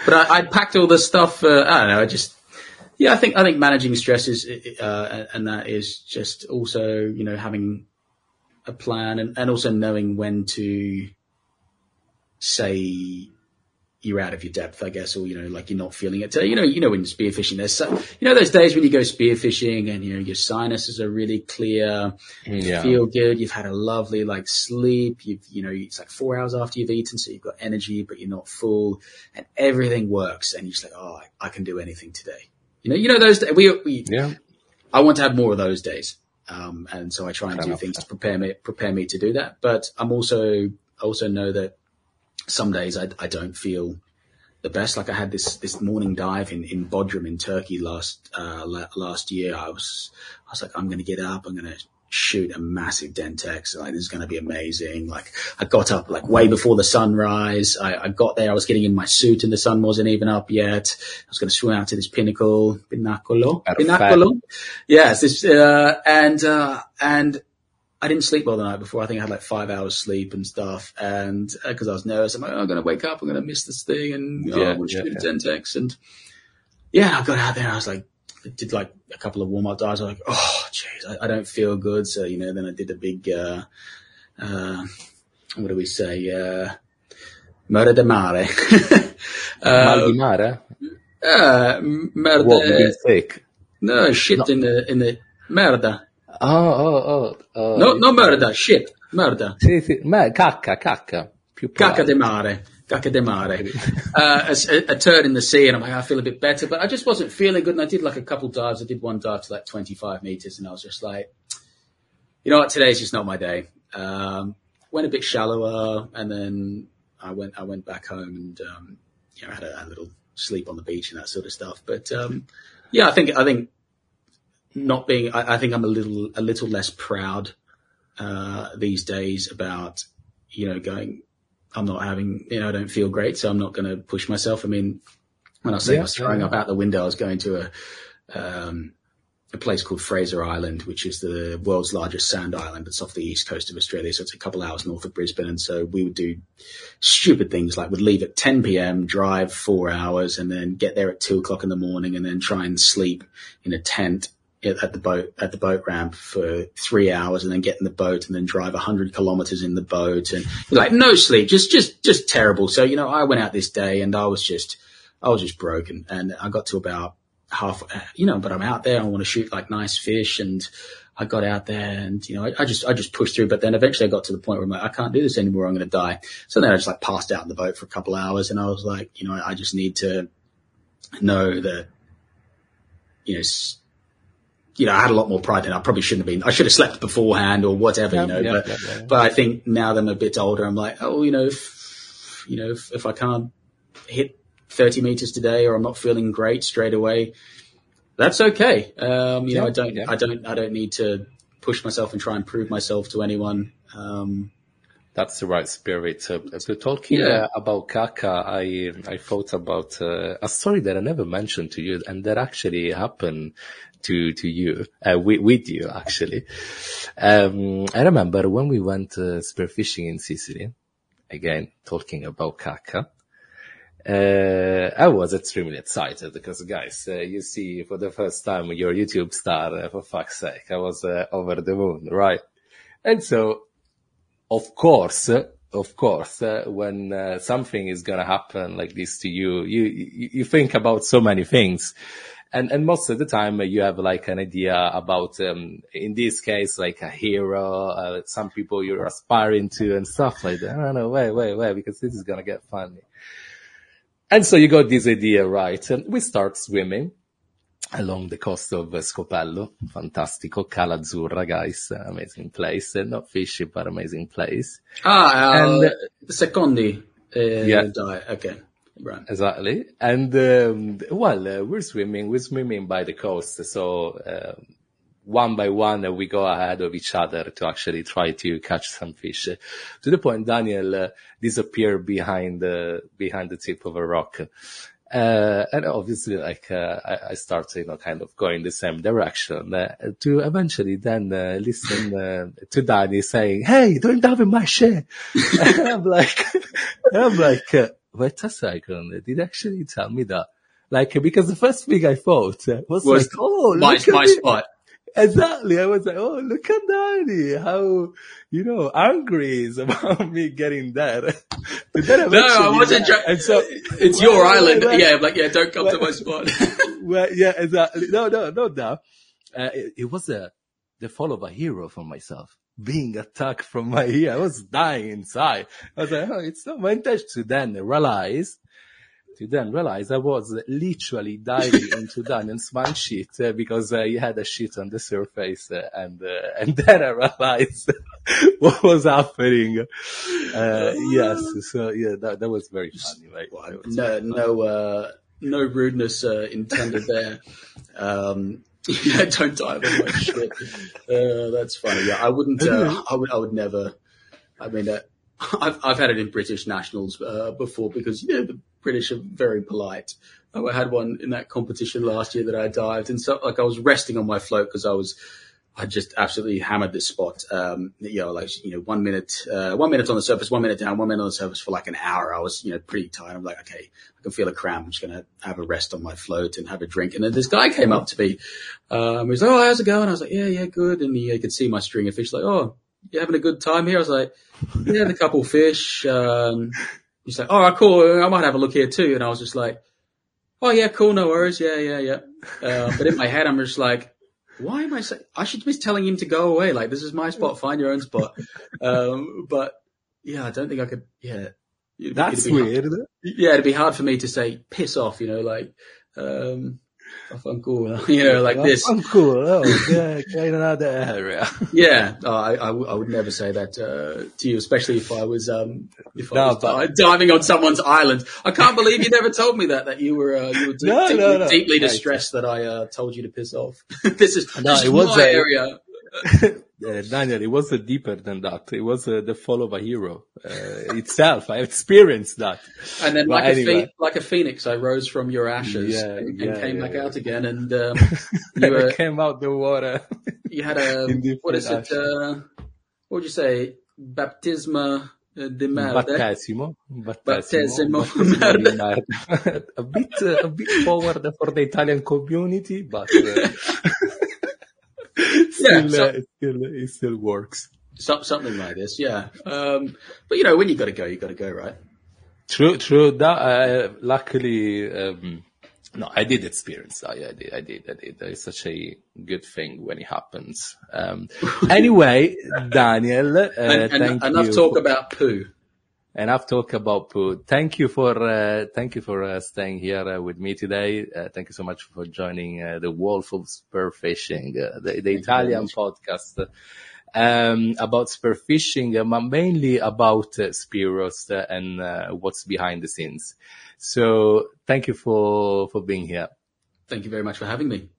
Speaker 2: but I, I packed all this stuff. Uh, I don't know. I just yeah, I think I think managing stress is uh, and that is just also you know having a plan and, and also knowing when to say you're out of your depth, I guess, or you know, like you're not feeling it. So, you know, you know, when spearfishing, there's so, you know those days when you go spearfishing and you know your sinuses are really clear, you yeah. feel good, you've had a lovely like sleep, you've you know it's like four hours after you've eaten, so you've got energy, but you're not full, and everything works, and you're just like, oh, I, I can do anything today. You know, you know those we, we yeah. I want to have more of those days, um, and so I try and do things to prepare me prepare me to do that. But I'm also I also know that some days I, I don't feel the best. Like I had this this morning dive in in Bodrum in Turkey last uh, last year. I was I was like, I'm going to get up. I'm going to shoot a massive Dentex. Like this is going to be amazing. Like I got up like way before the sunrise. I, I got there. I was getting in my suit and the sun wasn't even up yet. I was going to swim out to this pinnacle, Pinnacolo, Pinnacolo. Yes, this, uh, and, uh, and I didn't sleep well the night before. I think I had like five hours sleep and stuff. And because uh, I was nervous, I'm like, oh, I'm going to wake up. I'm going to miss this thing. And oh, yeah, I'm going to yeah. Dentex. And yeah, I got out there. I was like, I did like a couple of warm up dives. I was like, oh, jeez, I, I, don't feel good. So, you know, then I did a big, uh, uh, what do we say? Uh, Mare de Mare.
Speaker 1: uh, Mal di Mare?
Speaker 2: Uh, merda.
Speaker 1: What, fake?
Speaker 2: No, shit no. in the, in the, merda.
Speaker 1: Oh, oh, oh. oh
Speaker 2: no, no murder, shit, murder.
Speaker 1: Sì, sì, ma cacca, cacca.
Speaker 2: Più cacca de mare. Cacca de mare. uh, a, a, turn in the sea, and I'm like, I feel a bit better, but I just wasn't feeling good. And I did like a couple dives. I did one dive to like 25 meters, and I was just like, you know what, today's just not my day. Um, went a bit shallower, and then I went, I went back home and, um, you know, had a, a little sleep on the beach and that sort of stuff. But, um, yeah, I think, I think not being, I, I, think I'm a little, a little less proud, uh, these days about, you know, going, I'm not having, you know, I don't feel great, so I'm not going to push myself. I mean, when I say yeah, I was throwing yeah. up out the window, I was going to a, um, a place called Fraser Island, which is the world's largest sand island. It's off the east coast of Australia, so it's a couple hours north of Brisbane. And so we would do stupid things like would leave at 10 p.m., drive four hours, and then get there at two o'clock in the morning, and then try and sleep in a tent at the boat at the boat ramp for three hours and then get in the boat and then drive hundred kilometers in the boat and like no sleep, just just just terrible. So you know, I went out this day and I was just I was just broken and I got to about half, you know, but I'm out there. I want to shoot like nice fish and. I got out there and, you know, I, I, just, I just pushed through, but then eventually I got to the point where I'm like, I can't do this anymore. I'm going to die. So then I just like passed out in the boat for a couple hours and I was like, you know, I just need to know that, you know, you know, I had a lot more pride than I probably shouldn't have been. I should have slept beforehand or whatever, yeah, you know, yeah, but, yeah, but I think now that I'm a bit older, I'm like, oh, you know, if, you know, if, if I can't hit 30 meters today or I'm not feeling great straight away, that's okay. Um, you know, I don't, I don't, I don't need to push myself and try and prove myself to anyone. Um,
Speaker 1: That's the right spirit. Uh, so talking
Speaker 2: Yeah.
Speaker 1: uh, about Kaka, I I thought about uh, a story that I never mentioned to you, and that actually happened to to you, uh, with, with you actually. Um, I remember when we went uh, spearfishing in Sicily. Again, talking about Kaka. Uh, I was extremely excited because, guys, uh, you see for the first time your YouTube star. Uh, for fuck's sake, I was uh, over the moon, right? And so of course, of course, uh, when uh, something is gonna happen like this to you, you, you think about so many things. And, and most of the time uh, you have like an idea about, um, in this case, like a hero, uh, some people you're aspiring to and stuff like that. I don't know, wait, wait, wait, because this is gonna get funny. And so you got this idea, right? And we start swimming along the coast of uh, Scopello. Fantastico. Cala Azzurra, guys. Amazing place. Uh, Not fishy, but amazing place.
Speaker 2: Ah, uh,
Speaker 1: And-
Speaker 2: secondi. Uh,
Speaker 1: Yeah.
Speaker 2: diet. Okay. Right.
Speaker 1: Exactly. And, um, well, uh, we're swimming, we're swimming by the coast. So, um one by one, uh, we go ahead of each other to actually try to catch some fish. Uh, To the point, Daniel uh, disappeared behind the, behind the tip of a rock. Uh, and obviously, like, uh, I, I start, you know, kind of going the same direction, uh, to eventually then, uh, listen, uh, to Danny saying, Hey, don't dive in my shit. <laughs> I'm like, <laughs> I'm like, uh, wait a second. Did actually tell me that? Like, because the first thing I thought uh, was,
Speaker 2: Was
Speaker 1: like, oh,
Speaker 2: My,
Speaker 1: look at
Speaker 2: my
Speaker 1: it.
Speaker 2: spot.
Speaker 1: Exactly. I was like, oh, look at Danny. How, you know, angry is <laughs> about me getting there. but then
Speaker 2: No, I wasn't.
Speaker 1: And so,
Speaker 2: it's
Speaker 1: Wait,
Speaker 2: your
Speaker 1: wait,
Speaker 2: island.
Speaker 1: wait.
Speaker 2: Yeah, I'm like, yeah, don't come to my spot. <laughs>
Speaker 1: well, yeah, exactly. No, no, not that. Uh, it, it was a, the fall of a hero for myself. Being attacked from my ear. I was dying inside. I was like, oh, it's not my intention to then realize, to then realize I was literally diving <laughs> into Daniel's man sheet uh, because uh, he had a sheet on the surface uh, and, uh, <laughs> and then I realized <laughs> what was happening. Uh, yes. So yeah, that, that was very funny. Like, was
Speaker 2: no, no, uh, no rudeness uh, intended there. Um, <laughs> yeah, don't dive in my shit. Uh, that's funny. Yeah, I wouldn't. Uh, I would. I would never. I mean, uh, <laughs> I've I've had it in British nationals uh, before because you know the British are very polite. Oh, I had one in that competition last year that I dived, and so like I was resting on my float because I was. I just absolutely hammered this spot. Um, you know, like, you know, one minute, uh, one minute on the surface, one minute down, one minute on the surface for like an hour. I was, you know, pretty tired. I'm like, okay, I can feel a cramp. I'm just going to have a rest on my float and have a drink. And then this guy came up to me. Um, he was like, Oh, how's it going? I was like, yeah, yeah, good. And he, he could see my string of fish. Like, Oh, you're having a good time here? I was like, yeah, a couple fish. Um, he's like, all right, cool. I might have a look here too. And I was just like, oh yeah, cool. No worries. Yeah, yeah, yeah. Uh, but in my head, I'm just like, why am I saying, I should be telling him to go away. Like, this is my spot. Find your own spot. Um, but yeah, I don't think I could, yeah. It'd
Speaker 1: That's
Speaker 2: it'd be hard-
Speaker 1: weird.
Speaker 2: yeah, it'd be hard for me to say piss off, you know, like, um, I'm cool, you know, like this.
Speaker 1: I'm cool. Oh, yeah, in another area.
Speaker 2: Yeah, uh, I, I, w- I would never say that uh, to you, especially if I was um, if I
Speaker 1: No,
Speaker 2: was
Speaker 1: but-
Speaker 2: diving on someone's island. I can't believe you never told me that that you were uh, you were de-
Speaker 1: No,
Speaker 2: deeply,
Speaker 1: no,
Speaker 2: deeply distressed that I uh, told you to piss off. <laughs> this is
Speaker 1: No,
Speaker 2: this
Speaker 1: it
Speaker 2: is
Speaker 1: was
Speaker 2: my
Speaker 1: a-
Speaker 2: area.
Speaker 1: Uh, <laughs> Daniel, it was uh, deeper than that. It was uh, the fall of a hero uh, itself. I experienced that.
Speaker 2: And then, like a
Speaker 1: anyway.
Speaker 2: like a phoenix, I rose from your ashes
Speaker 1: Yeah,
Speaker 2: and,
Speaker 1: yeah,
Speaker 2: came
Speaker 1: yeah,
Speaker 2: back out again. And um, <laughs>
Speaker 1: You
Speaker 2: were <laughs>
Speaker 1: came out the water.
Speaker 2: you had a what is it?
Speaker 1: ashes.
Speaker 2: Uh, what would you say? Baptisma uh, de merde.
Speaker 1: Battesimo.
Speaker 2: Battesimo.
Speaker 1: Battesimo di merda. a bit, uh, a bit forward for the Italian community, but uh, still,
Speaker 2: so-
Speaker 1: uh, still, it still works.
Speaker 2: Some, something like this, yeah. Um, but you know, when you got to go, you got to go, right?
Speaker 1: True, true. That uh, luckily, um, no, I did experience that. Yeah, I did, I did, I did. It's such a good thing when it happens. Um, <laughs> anyway, Daniel, uh,
Speaker 2: And, and
Speaker 1: thank
Speaker 2: enough
Speaker 1: you
Speaker 2: talk about poo.
Speaker 1: Enough talk about food. Thank you for uh, thank you for uh, staying here uh, with me today. Uh, thank you so much for joining uh, the Wolf of Spearfishing, uh, the, the Italian podcast um, about spearfishing, uh, but mainly about uh, spearos uh, and uh, what's behind the scenes. So thank you for for being here.
Speaker 2: Thank you very much for having me.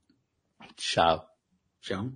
Speaker 1: Ciao.
Speaker 2: Ciao.